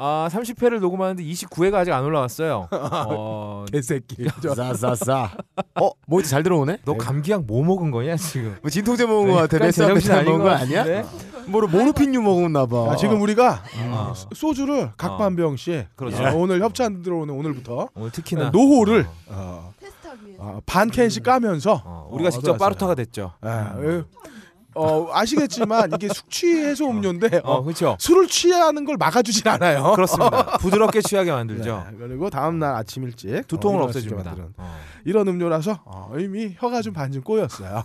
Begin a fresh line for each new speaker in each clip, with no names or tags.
아 30회를 녹음하는데 29회가 아직 안 올라왔어요. 어,
개새끼.
싸싸싸. 어, 뭐잘 들어오네?
너 감기약 뭐 먹은 거냐 지금?
뭐 진통제 먹은 거 같아. 앞에
제정신
잘
아닌
먹은 것거 아니야? 뭐로 모르핀유 먹었나 봐.
아, 지금 우리가
어.
소주를 각
어.
반 병씩
그렇죠.
어, 오늘 협찬 들어오는 오늘부터
오늘 특히나
노호를
어,
어. 어, 반 캔씩 까면서
어, 우리가
어,
직접. 빠르타가 됐죠.
아, 예. 어, 아시겠지만 이게 숙취 해소 음료인데
어
어,
그렇죠.
술을 취하는 걸 막아주진 않아요.
그렇습니다. 부드럽게 취하게 만들죠.
네, 그리고 다음 날 아침 일찍
두통을
어,
없애줍니다.
어. 이런 음료라서 어, 이미 혀가 좀 반쯤 꼬였어요.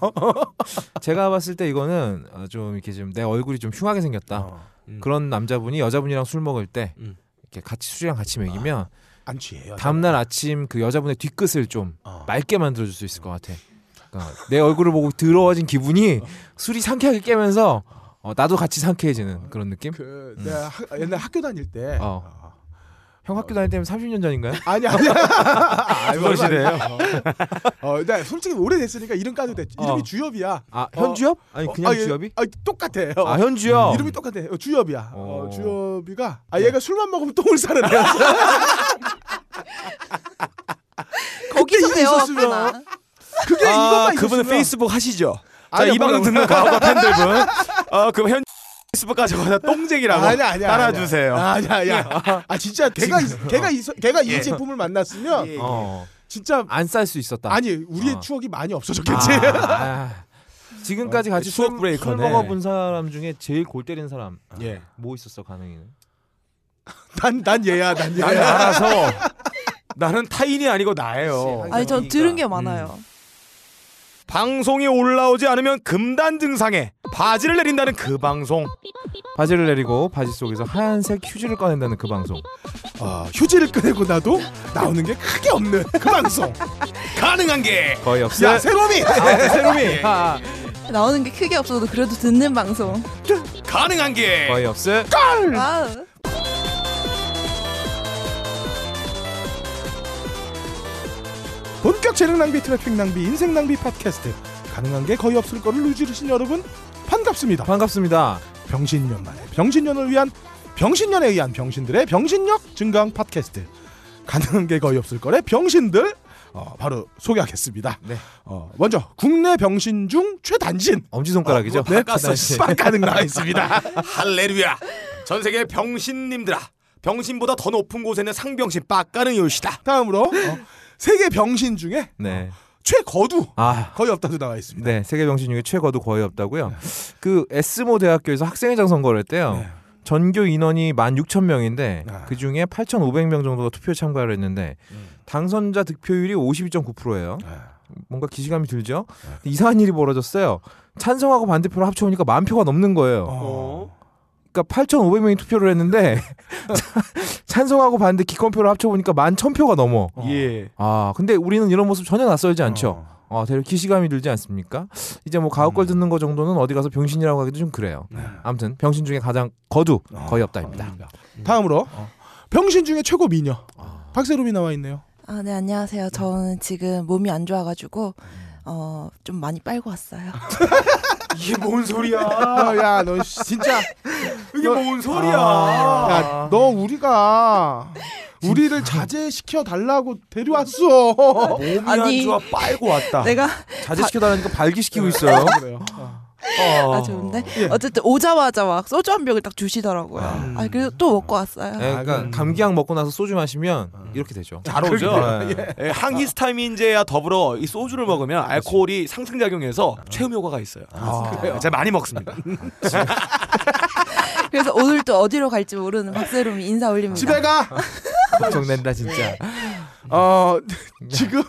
제가 봤을 때 이거는 어, 좀 이렇게 좀 내 얼굴이 좀 흉하게 생겼다.
어,
음.
그런 남자분이 여자분이랑 술 먹을 때
음.
이렇게 같이 술이랑 같이 먹이면
안 취해요.
다음 날 아침 그 여자분의 뒤끝을 좀
어.
맑게 만들어 줄 수 있을 것 같아. 그러니까 내 얼굴을 보고 더러워진 기분이 술이 상쾌하게 깨면서 어, 나도 같이 상쾌해지는 그런 느낌?
그
음.
내가 학- 옛날 학교 다닐 때
어.
어.
형 학교 다닐 때면 30년 전인가요?
아니 아니
그걸 시대예요?
어, 나 솔직히 오래됐으니까 이름 까도 돼. 이름이
어.
주엽이야.
아 현주엽? 아니
어,
그냥
아, 예.
주엽이?
아, 똑같아요.
아 현주엽.
이름이 똑같아. 어, 주엽이야. 어,
어.
주엽이가 아 얘가 술만 먹으면 똥을 싸는 애였어.
거기서 배워왔구나.
그게
아,
이것만
그분은
있었으면-
페이스북 하시죠. 자,
아니야,
이 방송. 듣는 가오가 팬들분. 어, 그럼 현 페이스북 가져가서 똥쟁이라고
아니야 아니야
따라주세요.
아니야 아니야 아 진짜 걔가 있- 걔가 있, 걔가
예.
이 제품을 만났으면
예, 예.
어.
진짜
안 쌀 수 있었다.
아니 우리의
어.
추억이 많이 없어졌겠지.
아, 지금까지 같이 술,
추억
술
브레이커네.
먹어본 사람 중에 제일 골 때리는 사람
예.
뭐 있었어 가능이는?
난 난 얘야
난난
얘야.
알아서 나는 타인이 아니고 나예요.
아니 전 들은 게
음.
많아요.
방송이 올라오지 않으면 금단 증상에 바지를 내린다는 그 방송.
바지를 내리고 바지 속에서 하얀색 휴지를 꺼낸다는 그 방송.
어, 휴지를 꺼내고 나도 나오는 게 크게 없는 그 방송.
가능한 게
거의 없어요.
야 세롬이.
아, 새롬이. 아,
나오는 게 크게 없어도 그래도 듣는 방송.
가능한 게
거의 없어요.
아,
본격 재능 낭비 트래픽 낭비 인생 낭비 팟캐스트 가능한 게 거의 없을 거를 누지르신 여러분 반갑습니다.
반갑습니다.
병신년만의 병신년을 위한 병신년에 의한 병신들의 병신력 증강 팟캐스트 가능한 게 거의 없을 거래 병신들 어, 바로 소개하겠습니다.
네.
어, 먼저 국내 병신 중 최단신
엄지 손가락이죠.
네,
네.
스팟 가능 나와 있습니다.
할렐루야. 전 세계 병신님들아. 병신보다 더 높은 곳에는 상병신 빡가는 요시다.
다음으로 어, 세계 병신 중에
네.
최거두
아.
거의 없다도 나와 있습니다.
네, 세계 병신 중에 최고도 거의 없다고요. 그 에스모 대학교에서 학생회장 선거를 했대요.
네.
전교 인원이 16,000명인데
아.
그 중에 8,500명 정도가 투표 참가를 했는데 당선자 득표율이 52.9%예요.
아,
뭔가 기시감이 들죠. 이상한 일이 벌어졌어요. 찬성하고 반대표를 합쳐보니까 만 표가 넘는 거예요.
어.
그러니까 8,500명이 투표를 했는데 찬성하고 반대 기권표를 합쳐보니까 만 1,000표가 넘어.
어.
예.
아, 근데 우리는 이런 모습 전혀 낯설지 않죠.
어.
아, 되려 기시감이 들지 않습니까? 이제 뭐 가옥걸 듣는 거 정도는 어디 가서 병신이라고 하기도 좀 그래요.
네.
아무튼 병신 중에 가장 거두
어.
거의 없다입니다.
다음으로
어.
병신 중에 최고 미녀
아.
박세롬이 나와 있네요.
아, 네 안녕하세요. 저는 지금 몸이 안 좋아가지고 어 좀 많이 빨고 왔어요.
이게 뭔 소리야?
아, 야, 너 진짜
이게 뭔 소리야?
야, 너 우리가 우리를 자제시켜 달라고 데려왔어.
몸이
아니,
안 좋아 빨고 왔다.
내가
자제시켜 달라니까 발기시키고 있어요.
어.
어.
아 좋은데
예.
어쨌든 오자마자 막 소주 한 병을 딱 주시더라고요.
음.
아 그래서 또 먹고 왔어요.
네, 그러니까
음.
감기약 먹고 나서 소주 마시면 이렇게 되죠.
잘 오죠.
네.
예, 항히스타민제와 더불어 이 소주를 먹으면 알코올이 상승 작용해서 최음 효과가 있어요.
아.
제가 많이 먹습니다.
그래서 오늘 또 어디로 갈지 모르는 박세롬이 인사 올립니다.
집에 가.
걱정된다 진짜.
어, 지금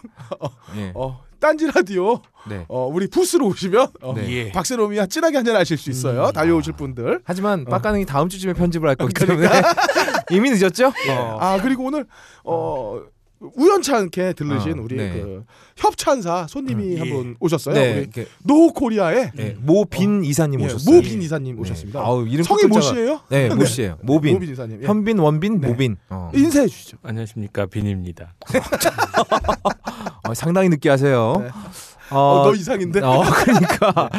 예.
어, 딴지 라디오
네.
어, 우리 부스로 오시면 어,
네.
예.
박세롬이와 진하게 한잔 하실 수 있어요. 달려오실 분들.
하지만 빡가능이 다음 주쯤에 편집을 할 거기 때문에 이미 늦었죠? 어.
아, 그리고 오늘 어 우연찮게 들르신
어,
우리
네.
그 협찬사 손님이
음,
한
예.
분 오셨어요.
네,
우리
이렇게
노 코리아의
네, 모빈 이사님
예,
오셨어요.
모빈 이사님 오셨습니다.
네. 아우, 이름
성이 끝모 씨예요?
네, 모 씨예요. 모빈.
모빈 이사님. 예.
현빈, 원빈,
네.
모빈. 어.
인사해 주시죠.
안녕하십니까 빈입니다.
어, 상당히 늦게 하세요.
네.
어,
어, 너 이상인데.
어, 그러니까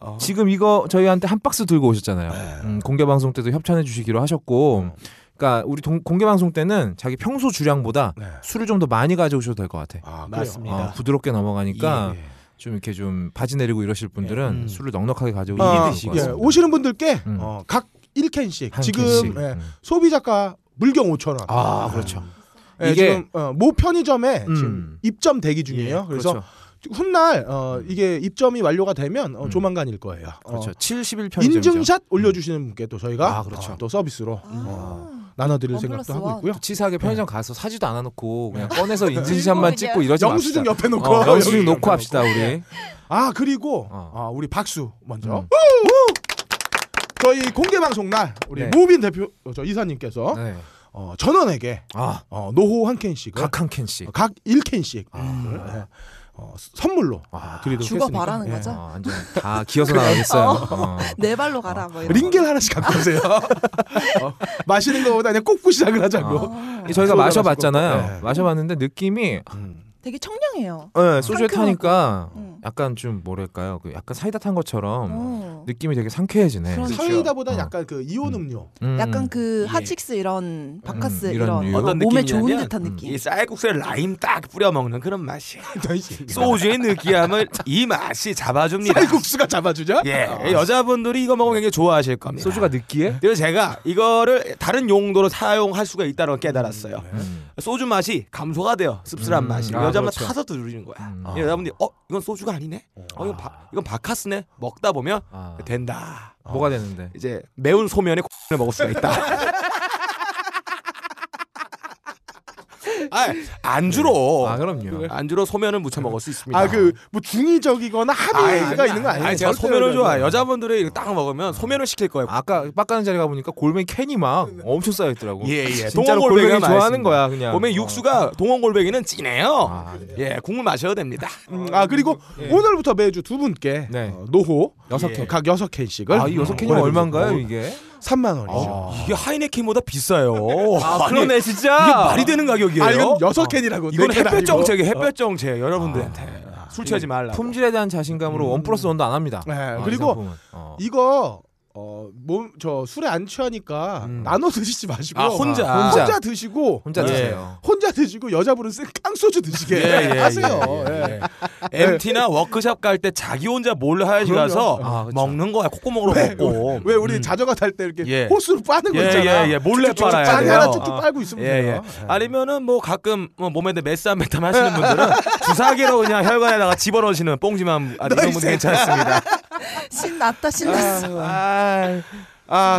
어.
지금 이거 저희한테 한 박스 들고 오셨잖아요.
네.
음, 공개 방송 때도 협찬해 주시기로 하셨고 그러니까 우리 동- 공개 방송 때는 자기 평소 주량보다
네.
술을 좀 더 많이 가져오셔도 될 것 같아.
아,
맞습니다.
어, 부드럽게 넘어가니까
예.
좀 이렇게 좀 바지 내리고 이러실 분들은
음.
술을 넉넉하게 가져오고
아, 예, 오시는 분들께
음.
어, 각 1캔씩
한
지금
캔씩.
예,
음.
소비자가 물경 5천 원.
아 그렇죠.
예,
이게-
지금 어, 모 편의점에
음.
지금 입점 대기 중이에요. 그래서
그렇죠.
훗날 어, 이게 입점이 완료가 되면 어,
음.
조만간일 거예요. 어,
그렇죠. 71 편의점이죠.
인증샷 올려주시는 분께 또 저희가
아, 그렇죠.
어, 또 서비스로
아.
어, 나눠드릴
원
생각도 하고
원.
있고요.
치사하게 편의점 가서 사지도 않아 놓고 그냥 꺼내서 인증샷만 찍고 이러지
영수증
맙시다.
옆에 놓고
어, 영수증 놓고 합시다 우리.
아 그리고
어.
아, 우리 박수 먼저
음.
저희 공개 방송 날 우리
네.
모빈 대표 어, 저 이사님께서
네.
어, 전원에게
아,
어, 노호 한 캔씩을
각한 캔씩.
각 1캔씩
아.
네. 어, 선물로
아,
드리도록
죽어
했으니까
바라는
예.
거죠?
어, 완전 다 기어서 나가겠어요. 어.
네 발로 가라 뭐 이런.
링겔 하나씩 갖고 오세요. 어, 마시는 것보다 그냥 꽂고 시작을 하자고.
아,
이 저희가
소주가
마셔봤잖아요.
네.
마셔봤는데 느낌이
음.
되게 청량해요.
네, 소주에. 타니까
음.
약간 좀 뭐랄까요, 그 약간 사이다 탄 것처럼
어.
느낌이 되게 상쾌해지네.
그런-
사이다보다
어.
약간 그 이온 음료.
음.
약간 그
예.
하칙스 이런 바카스
음,
이런,
이런 류.
어떤
몸에 좋은 듯한
음,
느낌.
이 쌀국수에 라임 딱 뿌려 먹는 그런 맛이.
소주
소주의 느끼함을 이 맛이 잡아줍니다.
쌀국수가 잡아주죠.
예, 여자분들이 이거 먹으면 굉장히 좋아하실 겁니다.
소주가 느끼해?
그래서 제가 이거를 다른 용도로 사용할 수가 있다는 걸 깨달았어요.
음.
소주 맛이 감소가 돼요. 씁쓸한
음,
맛이.
아,
여자분
그렇죠.
타서 들으는 거야.
음.
예, 여자분들이 어 이건 소주가 아니네. 어 이건 바, 이건 바카스네. 먹다 보면
아,
된다.
뭐가 되는데?
이제 매운 소면에 을 먹을 수가 있다. 아, 안주로
아 그럼요.
안주로 소면을 무쳐 먹을 수 있습니다.
아 그 뭐 중의적이거나 합의가
아니,
있는 거 아니에요?
아니, 제가 소면을 좋아해. 여자분들이 딱 먹으면 소면을 시킬 거예요.
아까 빡가는 자리 가 보니까 골뱅이 캔이 막 엄청 쌓여 있더라고.
예, 예.
진짜로
골뱅이
좋아하는. 거야 그냥.
보면 육수가 동원 골뱅이는 진해요.
아,
예, 국물 마셔도 됩니다.
음, 아 그리고 오늘부터 매주 두 분께
네.
어, 노호
여섯
예.
캔.
각 여섯 캔씩을
아, 이 여섯 캔이 얼마인가요 이게?
3만 원이죠.
아.
이게 하이네켄보다 비싸요.
아, 그러네 진짜.
이게 말이 되는 가격이에요.
아 이건 여섯 캔이라고.
이건
네캔
햇볕. 정책이 햇볕 정책 여러분들한테 술 취하지 말라.
품질에 대한 자신감으로 원 플러스 원도 안 합니다.
네,
아, 이
그리고.
어.
이거 어몸저 술에 안 취하니까
음.
나눠 드시지 마시고
아, 혼자.
아,
혼자.
혼자 드시고
혼자
예.
드세요.
혼자 드시고 여자분은 쓴 깡소주 드시게
예, 예,
하세요.
예,
예.
예. MT나 워크샵 갈 때 자기 혼자 몰래 하야지. 가서
아, 그쵸.
먹는 거야. 콧구멍으로
왜,
먹고.
왜 우리
음.
자전거 탈 때 이렇게
예.
호스로 빠는 거
예,
있잖아.
예, 예. 몰래 빨아야
짠
돼요.
하나 쭉쭉
아.
빨고 있으면
예, 예.
돼요.
아니면은 뭐 가끔 뭐 몸에 메스암페타민 하시는 분들은 주사기로 그냥 혈관에다가 집어넣으시는 뽕지만 아, 이런 분들 괜찮습니다.
신났다 신났어.
아,
아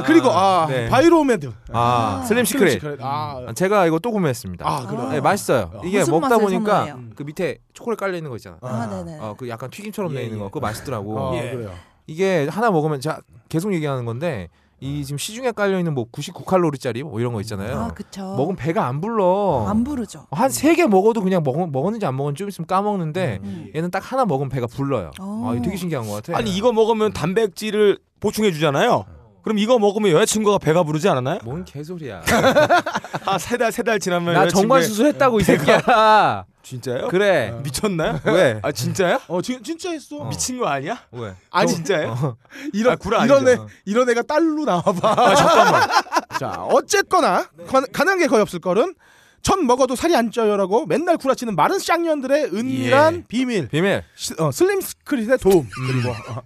그리고 아
네.
바이로메드
아,
아.
Slim Secret.
아,
제가 이거 또 구매했습니다.
아 그래.
네, 맛있어요. 이게
무슨
먹다 보니까
선호해요?
그 밑에 초콜릿 깔려 있는 거 있잖아.
아, 네네.
어, 그 약간 튀김처럼
예,
돼 있는
예.
거. 그거 맛있더라고.
어,
예.
그래요.
이게 하나 먹으면 제가 계속 얘기하는 건데 이 지금 시중에 깔려 있는 뭐 99칼로리짜리 뭐 이런 거 있잖아요.
아 그쵸.
먹으면 배가 안 불러.
안 부르죠.
한 세 개 먹어도 그냥 먹, 먹었는지 안 먹었는지 좀 있으면 까먹는데
음.
얘는 딱 하나 먹으면 배가 불러요.
어.
아, 되게 신기한 것 같아.
아니 이거 먹으면 단백질을 보충해 주잖아요. 그럼 이거 먹으면 여자친구가 배가 부르지 않았나요?
뭔 개소리야.
한세 달 세 달 지나면
나
여자친구의-
정관 수술했다고 이 새끼야.
진짜요?
그래.
미쳤나요?
왜?
아 진짜요?
어 지, 진짜 했어.
어.
미친 거 아니야?
왜?
아니
진짜예요?
이런
아, 구라
이런 애
아니죠?
이런 애가 딸로 나와봐.
아 잠깐만.
자 어쨌거나 가, 가능한 게 거의 없을 거는 전 먹어도 살이 안 쪄요라고 맨날 구라치는 마른 쌍년들의 은밀한
예.
비밀
비밀.
시- 어, 슬림 스크릿의 도움 그리고 어,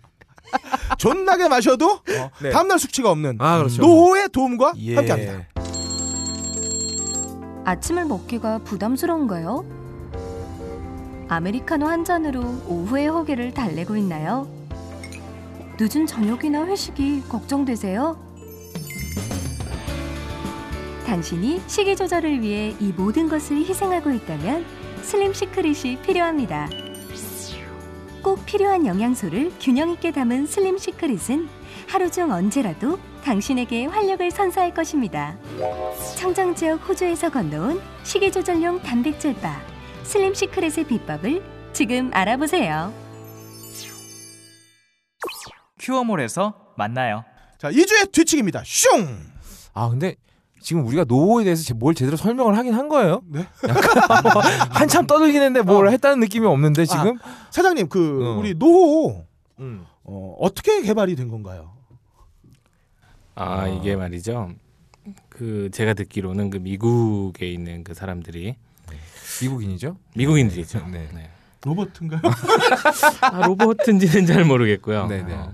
존나게 마셔도 어,
네.
다음날 숙취가 없는
아, 그렇죠.
노호의 도움과
예.
함께합니다.
아침을 먹기가 부담스러운가요? 아메리카노 한 잔으로 오후의 허기를 달래고 있나요? 늦은 저녁이나 회식이 걱정되세요? 당신이 식이 조절을 위해 이 모든 것을 희생하고 있다면 Slim Secret이 필요합니다. 꼭 필요한 영양소를 균형 있게 담은 Slim Secret은 하루 중 언제라도 당신에게 활력을 선사할 것입니다. 청정 지역 호주에서 건너온 식이 조절용 단백질 바 슬림 시크릿의 비법을 지금 알아보세요.
큐어몰에서 만나요.
자 2주의 뒤치기입니다. 슝.
아 근데 지금 우리가 노호에 대해서 제- 뭘 제대로 설명을 하긴 한 거예요?
네?
약간 뭐 한참 떠들긴 했는데 뭘
어.
했다는 느낌이 없는데 지금?
사장님 그
어.
우리 노호
음.
어, 어떻게 개발이 된 건가요?
아 이게 말이죠.
그 제가 듣기로는 그 미국에 있는 그 사람들이
미국인이죠?
미국인들이죠.
네.
네.
로버트인가요?
아, 로버트인지는 잘 모르겠고요.
네네.
어,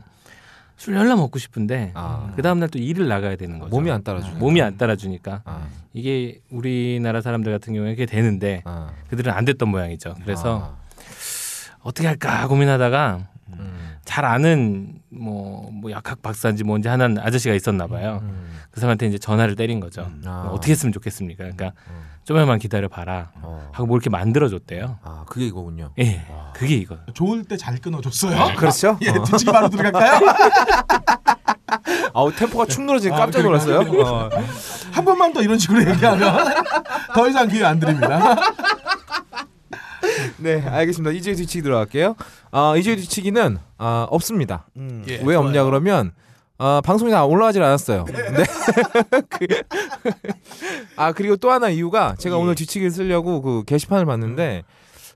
술 열나 먹고 싶은데
아.
그 다음 날 또 일을 나가야 되는 거죠.
몸이 안 따라주니까.
몸이 안 따라주니까
아,
이게 우리나라 사람들 같은 경우에 그게 되는데
아.
그들은 안 됐던 모양이죠. 그래서
아.
어떻게 할까 고민하다가
음.
잘 아는 뭐, 뭐 약학 박사인지 뭔지 하는 아저씨가 있었나 봐요.
음.
그 사람한테 이제 전화를 때린 거죠.
아.
어떻게 했으면 좋겠습니까? 그러니까
음.
좀만 기다려 봐라.
어.
하고 뭐 이렇게 만들어 줬대요.
아 그게 이거군요.
예. 그게 이거.
좋을 때 잘 끊어줬어요.
그렇죠?
예, 뒤치기 바로 들어갈까요?
아우 템포가 축 늘어지니
아,
깜짝 놀랐어요. 어.
한 번만 더 이런 식으로 얘기하면 더 이상 기회 안 드립니다.
네, 알겠습니다. 이주의 뒤치기 들어갈게요. 아 이주의 뒤치기는 아, 없습니다.
음.
예,
왜 없냐 그러면 아, 방송이 다 올라가질 않았어요. 네. 그, 아 그리고 또 하나 이유가 제가 오늘 뒤치기를 쓰려고 그 게시판을 봤는데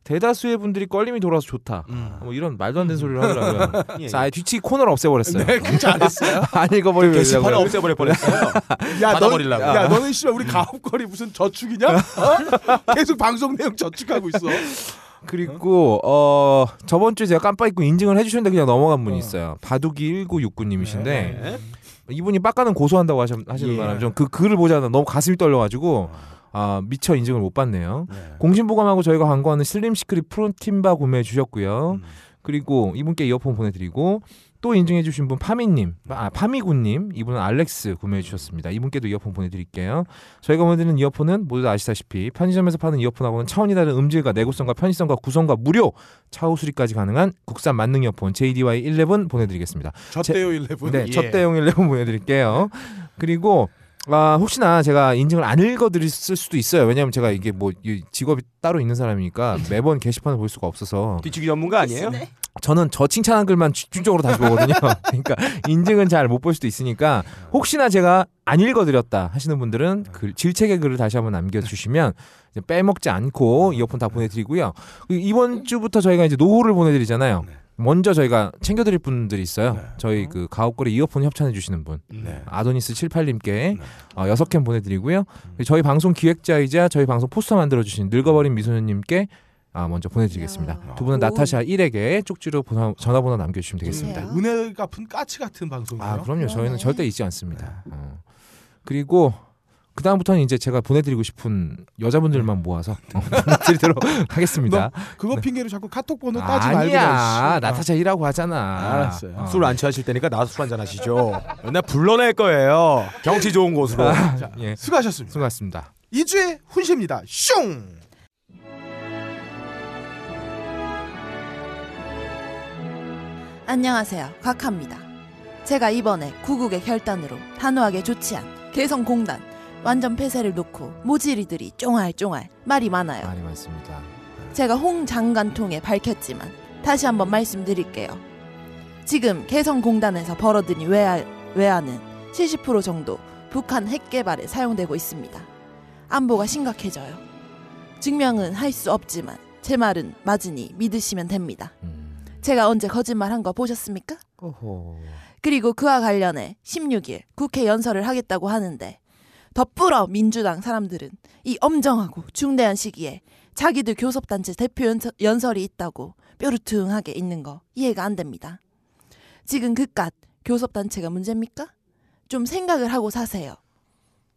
대다수의 분들이 껄림이 돌아서 좋다. 뭐 이런 말도 안 되는 소리를 하더라고요. 그래서 아예 뒤치기 코너를 없애버렸어요.
네, 잘했어요.
안 읽어버리면
게시판을
되려고요.
없애버릴 뻔했어요.
야, 너,
받아버리려고.
야, 너는 씨발 우리 가업거리 무슨 저축이냐? 어? 계속 방송 내용 저축하고 있어.
그리고 어 저번 주에 제가 깜빡 잊고 인증을 해주셨는데 그냥 넘어간 분이 있어요. 바둑이 1969님이신데
네.
이분이 빡가는 고소한다고 하시, 하시는
예.
바람에 좀그 글을 보자마자 너무 가슴이 떨려가지고 아 미처 인증을 못 받네요. 공신보감하고 저희가 광고하는 Slim Secret 프로틴바 구매해 주셨고요.
음.
그리고 이분께 이어폰 보내드리고 또 인증해 주신 분 파미님, 아 파미군님, 이분은 알렉스 구매해 주셨습니다. 이분께도 이어폰 보내드릴게요. 저희가 보내드리는 이어폰은 모두 다 아시다시피 편의점에서 파는 이어폰하고는 차원이 다른 음질과 내구성과 편의성과 구성과 무료 차후 수리까지 가능한 국산 만능 이어폰 JDY 11 보내드리겠습니다.
저때요 11.
네,
예.
첫 대용 11 보내드릴게요. 그리고 아, 혹시나 제가 인증을 안 읽어드릴 수도 있어요. 왜냐하면 제가 이게 뭐이 직업이 따로 있는 사람이니까 매번 게시판을 볼 수가 없어서
뒤치기 전문가 아니에요?
저는 저 칭찬한 글만 집중적으로 다시 보거든요. 그러니까 인증은 잘 못 볼 수도 있으니까 혹시나 제가 안 읽어드렸다 하시는 분들은 글, 질책의 글을 다시 한번 남겨주시면 이제 빼먹지 않고 이어폰 다 보내드리고요. 그리고 이번 주부터 저희가 이제 노후를 보내드리잖아요. 먼저 저희가 챙겨드릴 분들이 있어요.
네.
저희 그 가옥거리 이어폰 협찬해 주시는 분.
네.
아도니스 78님께 어, 여섯 캔 보내드리고요. 그리고 저희 방송 기획자이자 저희 방송 포스터 만들어주신 늙어버린 미소녀님께 아, 먼저 보내드리겠습니다.
야.
두 분은
오.
나타샤 1에게 쪽지로 번호- 전화번호 남겨주시면 되겠습니다.
네.
은혜 갚은 까치 같은 방송이에요.
아 그럼요. 저희는. 절대 잊지 않습니다. 어. 그리고 그 다음부터는 이제 제가 보내드리고 싶은 여자분들만 모아서 어, 보내드리도록 하겠습니다.
그거 핑계로 자꾸 카톡 번호 따지 말고.
아니야. 나타샤 1라고 하잖아.
알았어요.
어.
술안 취하실 테니까 나와서 술 한잔 하시죠. 맨날 불러낼 거예요. 경치 좋은 곳으로.
자,
예.
수고하셨습니다.
수고하셨습니다.
2주의 훈시입니다. 슝!
안녕하세요. 각하입니다. 제가 이번에 구국의 결단으로 단호하게 조치한 개성공단 완전 폐쇄를 놓고 모지리들이 쫑알쫑알 말이 많아요.
말이 많습니다.
제가 홍 장관 통해 밝혔지만 다시 한번 말씀드릴게요. 지금 개성공단에서 벌어들인 외화, 외화는 70% 정도 북한 핵 개발에 사용되고 있습니다. 안보가 심각해져요. 증명은 할 수 없지만 제 말은 맞으니 믿으시면 됩니다.
음.
제가 언제 거짓말 한 거 보셨습니까?
오호.
그리고 그와 관련해 16일 국회 연설을 하겠다고 하는데 덧불어 민주당 사람들은 이 엄정하고 중대한 시기에 자기들 교섭단체 대표 연서, 연설이 있다고 뾰루퉁하게 있는 거 이해가 안 됩니다. 지금 그깟 교섭단체가 문제입니까? 좀 생각을 하고 사세요.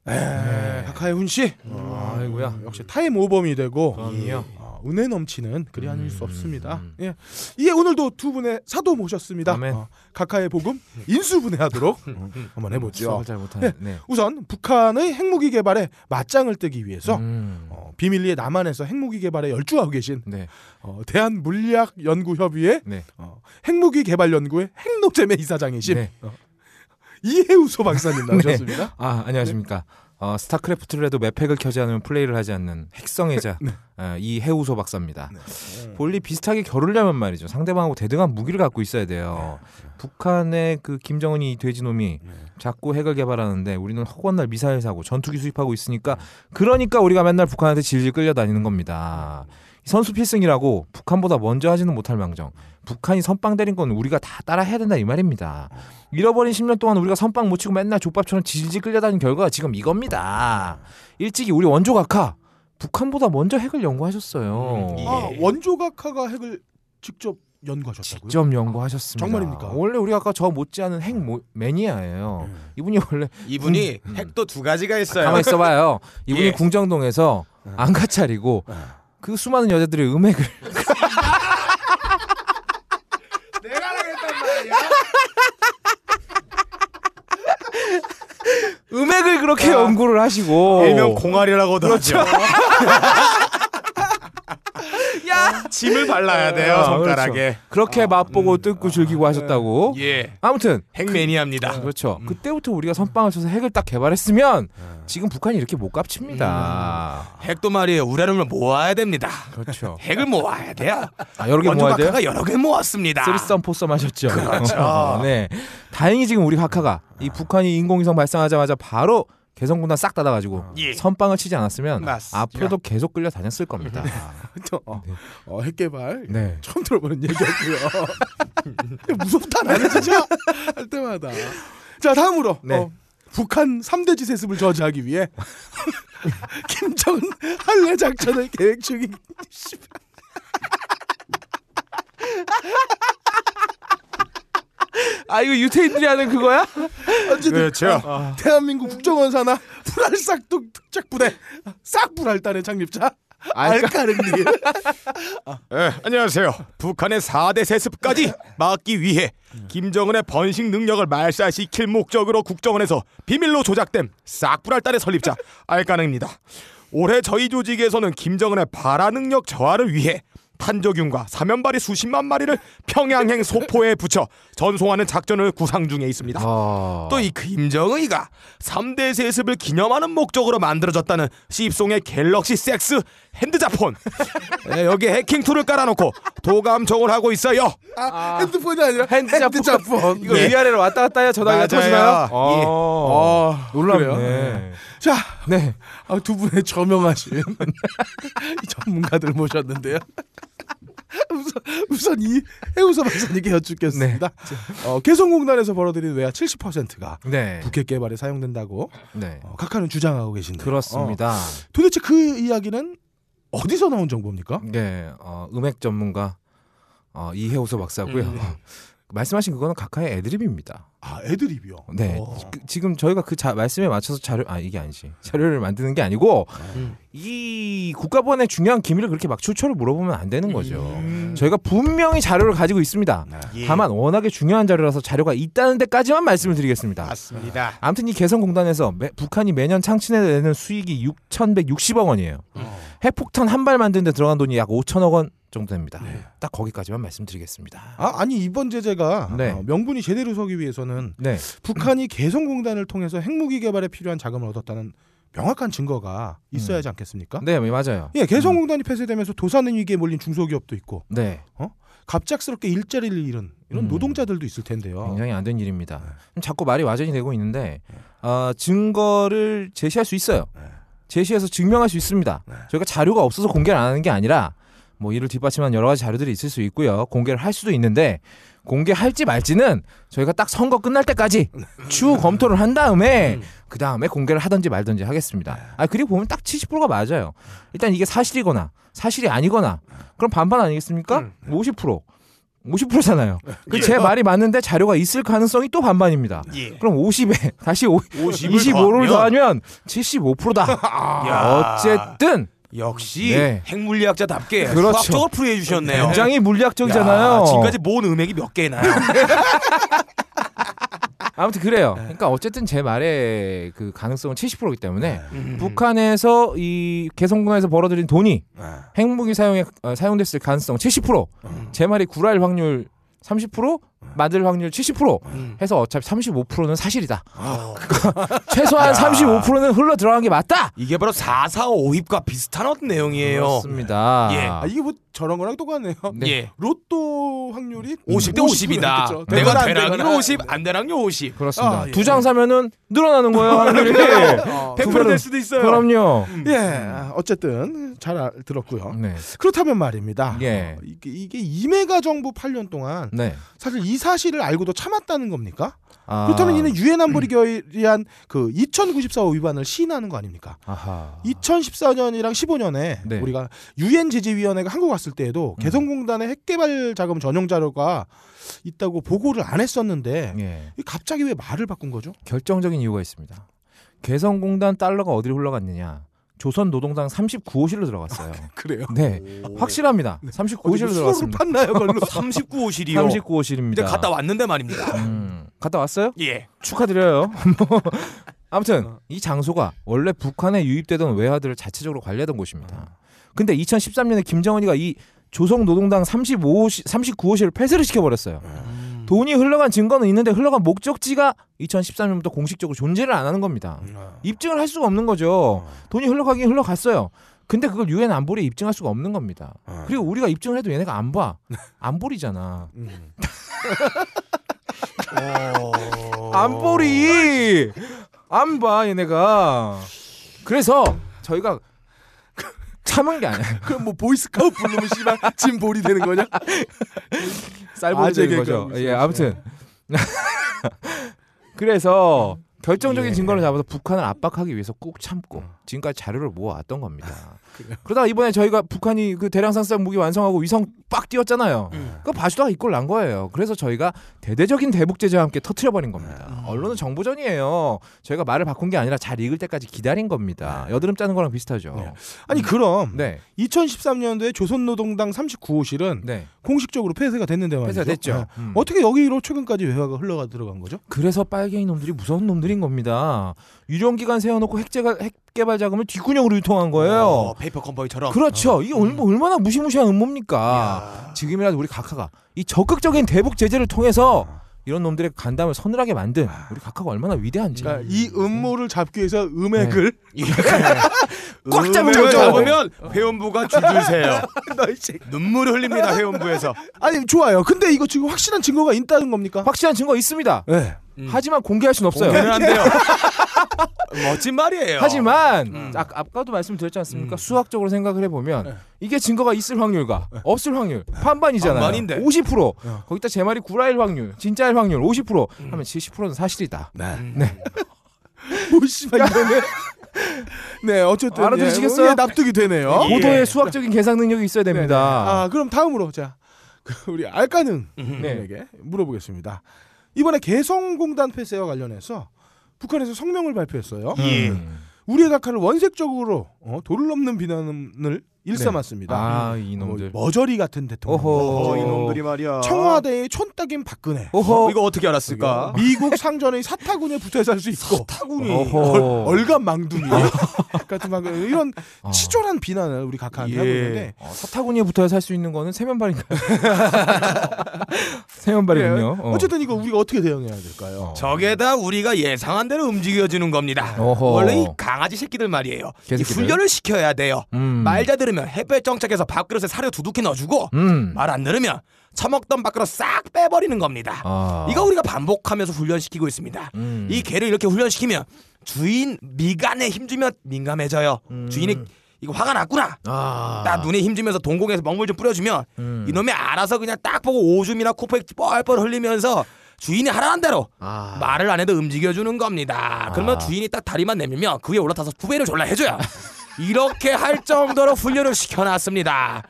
에, 각하의 훈시.
아이고야.
역시 타임 오범이 되고
그럼요.
어, 은혜 넘치는 글이 아닐 수
음,
없습니다.
음.
예, 예 오늘도 두 분의 사도 모셨습니다.
아멘.
어, 각하의 복음 인수분해하도록 어, 한번 해보죠.
수업을 잘 못하네. 네.
우선 북한의 핵무기 개발에 맞짱을 뜨기 위해서
음.
어, 비밀리에 남한에서 핵무기 개발에 열중하고 계신
네.
어, 대한 물리학 연구 협의회
네.
어, 핵무기 개발 연구회 핵노잼의 이사장이신
네.
어, 이해우 소 박사님 나오셨습니다.
아 안녕하십니까. 어, 스타크래프트를 해도 맵팩을 켜지 않으면 플레이를 하지 않는 핵성애자
네.
어, 이 해우소 박사입니다. 본리 비슷하게 겨루려면 말이죠. 상대방하고 대등한 무기를 갖고 있어야 돼요. 북한의 그 김정은이 이 돼지놈이 자꾸 핵을 개발하는데 우리는 허구한 날 미사일 사고 전투기 수입하고 있으니까 그러니까 우리가 맨날 북한한테 질질 끌려다니는 겁니다. 선수 필승이라고 북한보다 먼저 하지는 못할 망정. 북한이 선빵 때린 건 우리가 다 따라 해야 된다 이 말입니다. 잃어버린 10년 동안 우리가 선빵 못 치고 맨날 족밥처럼 질질 끌려다닌 결과가 지금 이겁니다. 일찍이 우리 원조 각하 북한보다 먼저 핵을 연구하셨어요.
음,
아
예.
원조각하가 핵을 직접 연구하셨다고요?
직접 연구하셨습니다.
정말입니까?
원래 우리 아까 저 못지않은 핵 모- 매니아예요. 이분이 원래
이분이 핵도 두 가지가 있어요.
가만 있어봐요. 이분이
예.
궁정동에서 안가 차리고 그 수많은 여자들의 음액을 음액을 그렇게 연구를 하시고
일명 공알이라고도
그렇죠.
하죠. 야 침을 발라야 돼요
아,
손가락에.
그렇게 맛보고 뜯고 즐기고 하셨다고.
예.
아무튼
핵 매니아입니다.
그 렇죠. 그때부터 우리가 선빵을 쳐서 핵을 딱 개발했으면 지금 북한이 이렇게 못 갚칩니다.
핵도 말이에요. 우라늄을 모아야 됩니다.
그렇죠.
핵을 모아야 돼요.
아, 여러 개 모아야 돼요?
여러 개 모았습니다.
쓰리썸 포썸 하셨죠. 그렇죠. 네. 다행히 지금 우리 각하가 이 북한이 인공위성 발사하자마자 바로 개성군단 싹 닫아가지고
예.
선빵을 치지 않았으면
맞습니다.
앞으로도 계속 끌려 다녔을 겁니다.
저, 어, 어, 핵개발
네.
처음 들어보는 얘기였고요. 무섭다 나는 진짜 할 때마다. 자 다음으로
네.
어, 북한 3대 지세습을 저지하기 위해 김정은 한례 작전을 계획 중인.
아 이거 유태인들이 하는 그거야?
어쨌든
그렇죠.
어, 대한민국 국정원사나 불알싹둑 특작부대 싹불알단의 창립자 알까르님.
예, 안녕하세요. 북한의 4대 세습까지 막기 위해 김정은의 번식 능력을 말살시킬 목적으로 국정원에서 비밀로 조작된 싹불알단의 설립자 알까능입니다. 올해 저희 조직에서는 김정은의 발화 능력 저하를 위해 탄저균과 사면발이 수십만 마리를 평양행 소포에 붙여 전송하는 작전을 구상 중에 있습니다.
아.
또이 김정의가 3대 세습을 기념하는 목적으로 만들어졌다는 씹송의 갤럭시 섹스 핸드자폰 네, 여기에 해킹 툴을 깔아놓고 도감청을 하고 있어요
아, 핸드폰이 아니라
핸드자폰.
핸드자폰.
이거
네.
위아래로 왔다 갔다 해야 전화기가. 터지나요?
예.
아, 놀랍네요.
그래요? 자,
네.
아, 두 분의 저명하신 이 전문가들 모셨는데요. 우선, 우선 이 해우서 박사님께 여쭙겠습니다. 어, 개성공단에서 벌어들인 외화 70%가
네.
북핵 개발에 사용된다고
네.
어, 각하는 주장하고 계신데
그렇습니다.
도대체 그 이야기는 어디서 나온 정보입니까?
네. 어, 음액 전문가 어, 이해호서 박사고요.
음.
말씀하신 그거는 각하의 애드립입니다.
아, 애드립이요.
네.
어.
그- 지금 저희가 그 자, 말씀에 맞춰서 자료 아 이게 아니지. 자료를 만드는 게 아니고
음.
이 국가보안의 중요한 기밀을 그렇게 막 출처를 물어보면 안 되는 거죠.
음.
저희가 분명히 자료를 가지고 있습니다.
예.
다만 워낙에 중요한 자료라서 자료가 있다는 데까지만 말씀을 드리겠습니다.
맞습니다
아무튼 이 개성공단에서 매- 북한이 매년 창출해내는 수익이 6,160억 원이에요. 핵폭탄 한 발 만드는데 들어간 돈이 약 5천억 원 정도 됩니다. 딱 거기까지만 말씀드리겠습니다.
아, 아니 이번 제재가
네.
어, 명분이 제대로 서기 위해서는
네,
북한이 개성공단을 통해서 핵무기 개발에 필요한 자금을 얻었다는 명확한 증거가 있어야 하지 않겠습니까?
네 맞아요.
예, 개성공단이 폐쇄되면서 도산의 위기에 몰린 중소기업도 있고
네,
갑작스럽게 일자리를 잃은 이런
음.
노동자들도 있을 텐데요.
굉장히 안 된 일입니다. 자꾸 말이 와전이 되고 있는데 어, 증거를 제시할 수 있어요. 제시해서 증명할 수 있습니다. 저희가 자료가 없어서 공개를 안 하는 게 아니라 뭐 이를 뒷받침한 여러 가지 자료들이 있을 수 있고요. 공개를 할 수도 있는데 공개할지 말지는 저희가 딱 선거 끝날 때까지 추후 검토를 한 다음에 그 다음에 공개를 하든지 말든지 하겠습니다. 아 그리고 보면 딱 70%가 맞아요. 일단 이게 사실이거나 사실이 아니거나 그럼 반반 아니겠습니까? 50% 50%잖아요. 그제 말이 맞는데 자료가 있을 가능성이 또 반반입니다.
예.
그럼 50에 다시 5,
50을
25를
더하면?
더하면 75%다.
야.
어쨌든
역시
네.
핵물리학자답게
그렇죠.
수학적으로 풀이해 주셨네요
굉장히 물리학적이잖아요.
야, 지금까지 모은 음액이 몇 개나요?
아무튼 그래요. 그러니까 어쨌든 제 말의 그 가능성은 70%이기 때문에
음.
북한에서 이 개성공단에서 벌어들인 돈이 핵무기 사용에 어, 사용됐을 가능성 70%. 제 말이 구라일 확률 30%, 만들 확률 70%
음.
해서 어차피 35%는 사실이다.
아.
최소한 35%는 흘러 들어간 게 맞다.
이게 바로 445입과 비슷한 어떤 내용이에요.
그렇습니다.
예.
아, 이게 뭐 저런 거랑 똑같네요.
네.
예.
로또 확률이
50대
50%
50이다.
였겠죠.
내가
되거나.
50, 안 되랑이 50.
그렇습니다.
아, 예.
두장 사면은 늘어나는 거예요. 확률이.
어,
100%될 수도 있어요.
그럼요.
예, 아, 어쨌든 잘 알- 들었고요.
네.
그렇다면 말입니다.
예.
어, 이게, 이게 이메가 정부 8년 동안
네.
사실 이 사실을 알고도 참았다는 겁니까?
아,
그렇다면 이는 유엔 안보리 결의안 그 2094호 위반을 시인하는 거 아닙니까?
아하.
2014년이랑 15년에
네.
우리가 유엔 제재위원회가 한국 왔을 때에도
음.
개성공단의 핵개발 자금 전용 자료가 있다고 보고를 안 했었는데
예.
이 갑자기 왜 말을 바꾼 거죠?
결정적인 이유가 있습니다. 개성공단 달러가 어디로 흘러갔느냐? 조선 노동당 39호실로 들어갔어요.
그래요.
네, 확실합니다. 39호실로 들어갔습니다.
팠나요, 그걸로?
39호실이요.
39호실입니다.
근데 갔다 왔는데 말입니다.
음, 갔다 왔어요?
예.
축하드려요. 뭐, 아무튼 이 장소가 원래 북한에 유입되던 외화들을 자체적으로 관리하던 곳입니다. 근데 2013년에 김정은이가 이 조선 노동당 35호실, 39호실을 폐쇄를 시켜 버렸어요. 돈이 흘러간 증거는 있는데 흘러간 목적지가 2013년부터 공식적으로 존재를 안 하는 겁니다. 입증을 할 수가 없는 거죠. 돈이 흘러가긴 흘러갔어요. 근데 그걸 유엔 안보리에 입증할 수가 없는 겁니다. 그리고 우리가 입증을 해도 얘네가 안 봐. 안 보리잖아.
음.
안보리 안 봐 얘네가. 그래서 저희가 참은 게 아니야.
그럼 뭐 보이스카우트 부르면 씨발 진볼이 되는 거냐?
되는
개그하고
거죠.
있어요.
예, 아무튼 그래서 결정적인 증거를 잡아서 북한을 압박하기 위해서 꾹 참고 지금까지 자료를 모아왔던 겁니다. 그러다가 이번에 저희가 북한이 그 대량 상상 무기 완성하고 위성 빡 띄웠잖아요. 그거 봐주다가 이꼴 난 거예요. 그래서 저희가 대대적인 대북 제재와 함께 터트려 버린 겁니다. 언론은 정보전이에요. 저희가 말을 바꾼 게 아니라 잘 익을 때까지 기다린 겁니다. 여드름 짜는 거랑 비슷하죠.
네. 아니 그럼
네,
2013년도에 조선노동당 39호실은
네,
공식적으로 폐쇄가 됐는데 말이죠.
폐쇄가 됐죠.
네.
음.
어떻게 여기로 최근까지 외화가 흘러가 들어간 거죠?
그래서 빨갱이 놈들이 무서운 놈들인 겁니다. 유령기관 세워놓고 핵개발, 핵 개발 자금을 뒷구녕으로 유통한 거예요.
어, 페이퍼 컴퍼니처럼.
그렇죠. 이게 얼마, 얼마나 무시무시한 음모입니까? 지금이라도 우리 각하가 이 적극적인 대북 제재를 통해서 이런 놈들의 간담을 서늘하게 만든 우리 각하가 얼마나 위대한지.
그러니까 이 음모를 잡기 위해서 음핵을
꽉 잡은
음을
거죠.
잡으면 회음부가 줄줄 새요. 눈물을 흘립니다 회음부에서.
아니 좋아요. 근데 이거 지금 확실한 증거가 있다는 겁니까?
확실한 증거 있습니다.
네.
하지만 공개할 수는 없어요.
공개는 안 돼요. 멋진 말이에요.
하지만
음.
아, 아까도 말씀드렸지 않습니까? 수학적으로 생각을 해보면
네.
이게 증거가 있을 확률과 없을 확률 반반이잖아요.
반반인데.
50%
어.
거기다 제 말이 구라일 확률, 진짜일 확률 50% 하면 70%는 사실이다.
네.
네.
뭐 씨발 이거는 네 어쨌든
알아들으시겠어요?
예, 납득이 되네요.
예.
고도의 수학적인 계산 능력이 있어야
네네.
됩니다.
아 그럼 다음으로 자그 우리 알까능에게
네.
물어보겠습니다. 이번에 개성공단 폐쇄와 관련해서 북한에서 성명을 발표했어요.
예.
음.
우리의 각하를 원색적으로 어, 도를 넘는 비난을 일삼았습니다.
아,
뭐,
이놈들.
머저리 같은 대통령.
어허.
어, 이놈들이 말이야.
청와대의 촌딱인 박근혜.
오호.
이거 어떻게 알았을까?
미국 상전의 사타군에 붙어 살 수 있고
타군이.
어허.
얼간 망둥이 같은 막 이런
어.
치졸한 비난을 우리 각하한테
예.
하고 있는데
어, 사타구니에 붙어야 살수 있는 거는 세면발인가요? 세면발이군요. 어.
어쨌든 이거 우리가 어떻게 대응해야 될까요?
저게 다 우리가 예상한 대로 움직여주는 겁니다.
어허.
원래 이 강아지 새끼들 말이에요. 이
개새끼들?
훈련을 시켜야 돼요.
음.
말잘들 으면 햇볕 정책에서 밥그릇에 사료 두둑히 넣어주고
음.
말안 들으면 처먹던 밥그릇 싹 빼버리는 겁니다.
아.
이거 우리가 반복하면서 훈련시키고 있습니다.
음.
이 개를 이렇게 훈련시키면 주인 미간에 힘주면 민감해져요.
음.
주인이 이거 화가 났구나.
아.
딱 눈에 힘주면서 동공에서 먹물 좀 뿌려주면
음.
이놈이 알아서 그냥 딱 보고 오줌이나 코팩 뻘뻘 흘리면서 주인이 하라는 대로
아.
말을 안 해도 움직여주는 겁니다. 그러면
아.
주인이 딱 다리만 내밀면 그 위에 올라타서 후배를 졸라 해줘요. 이렇게 할 정도로 훈련을 시켜놨습니다.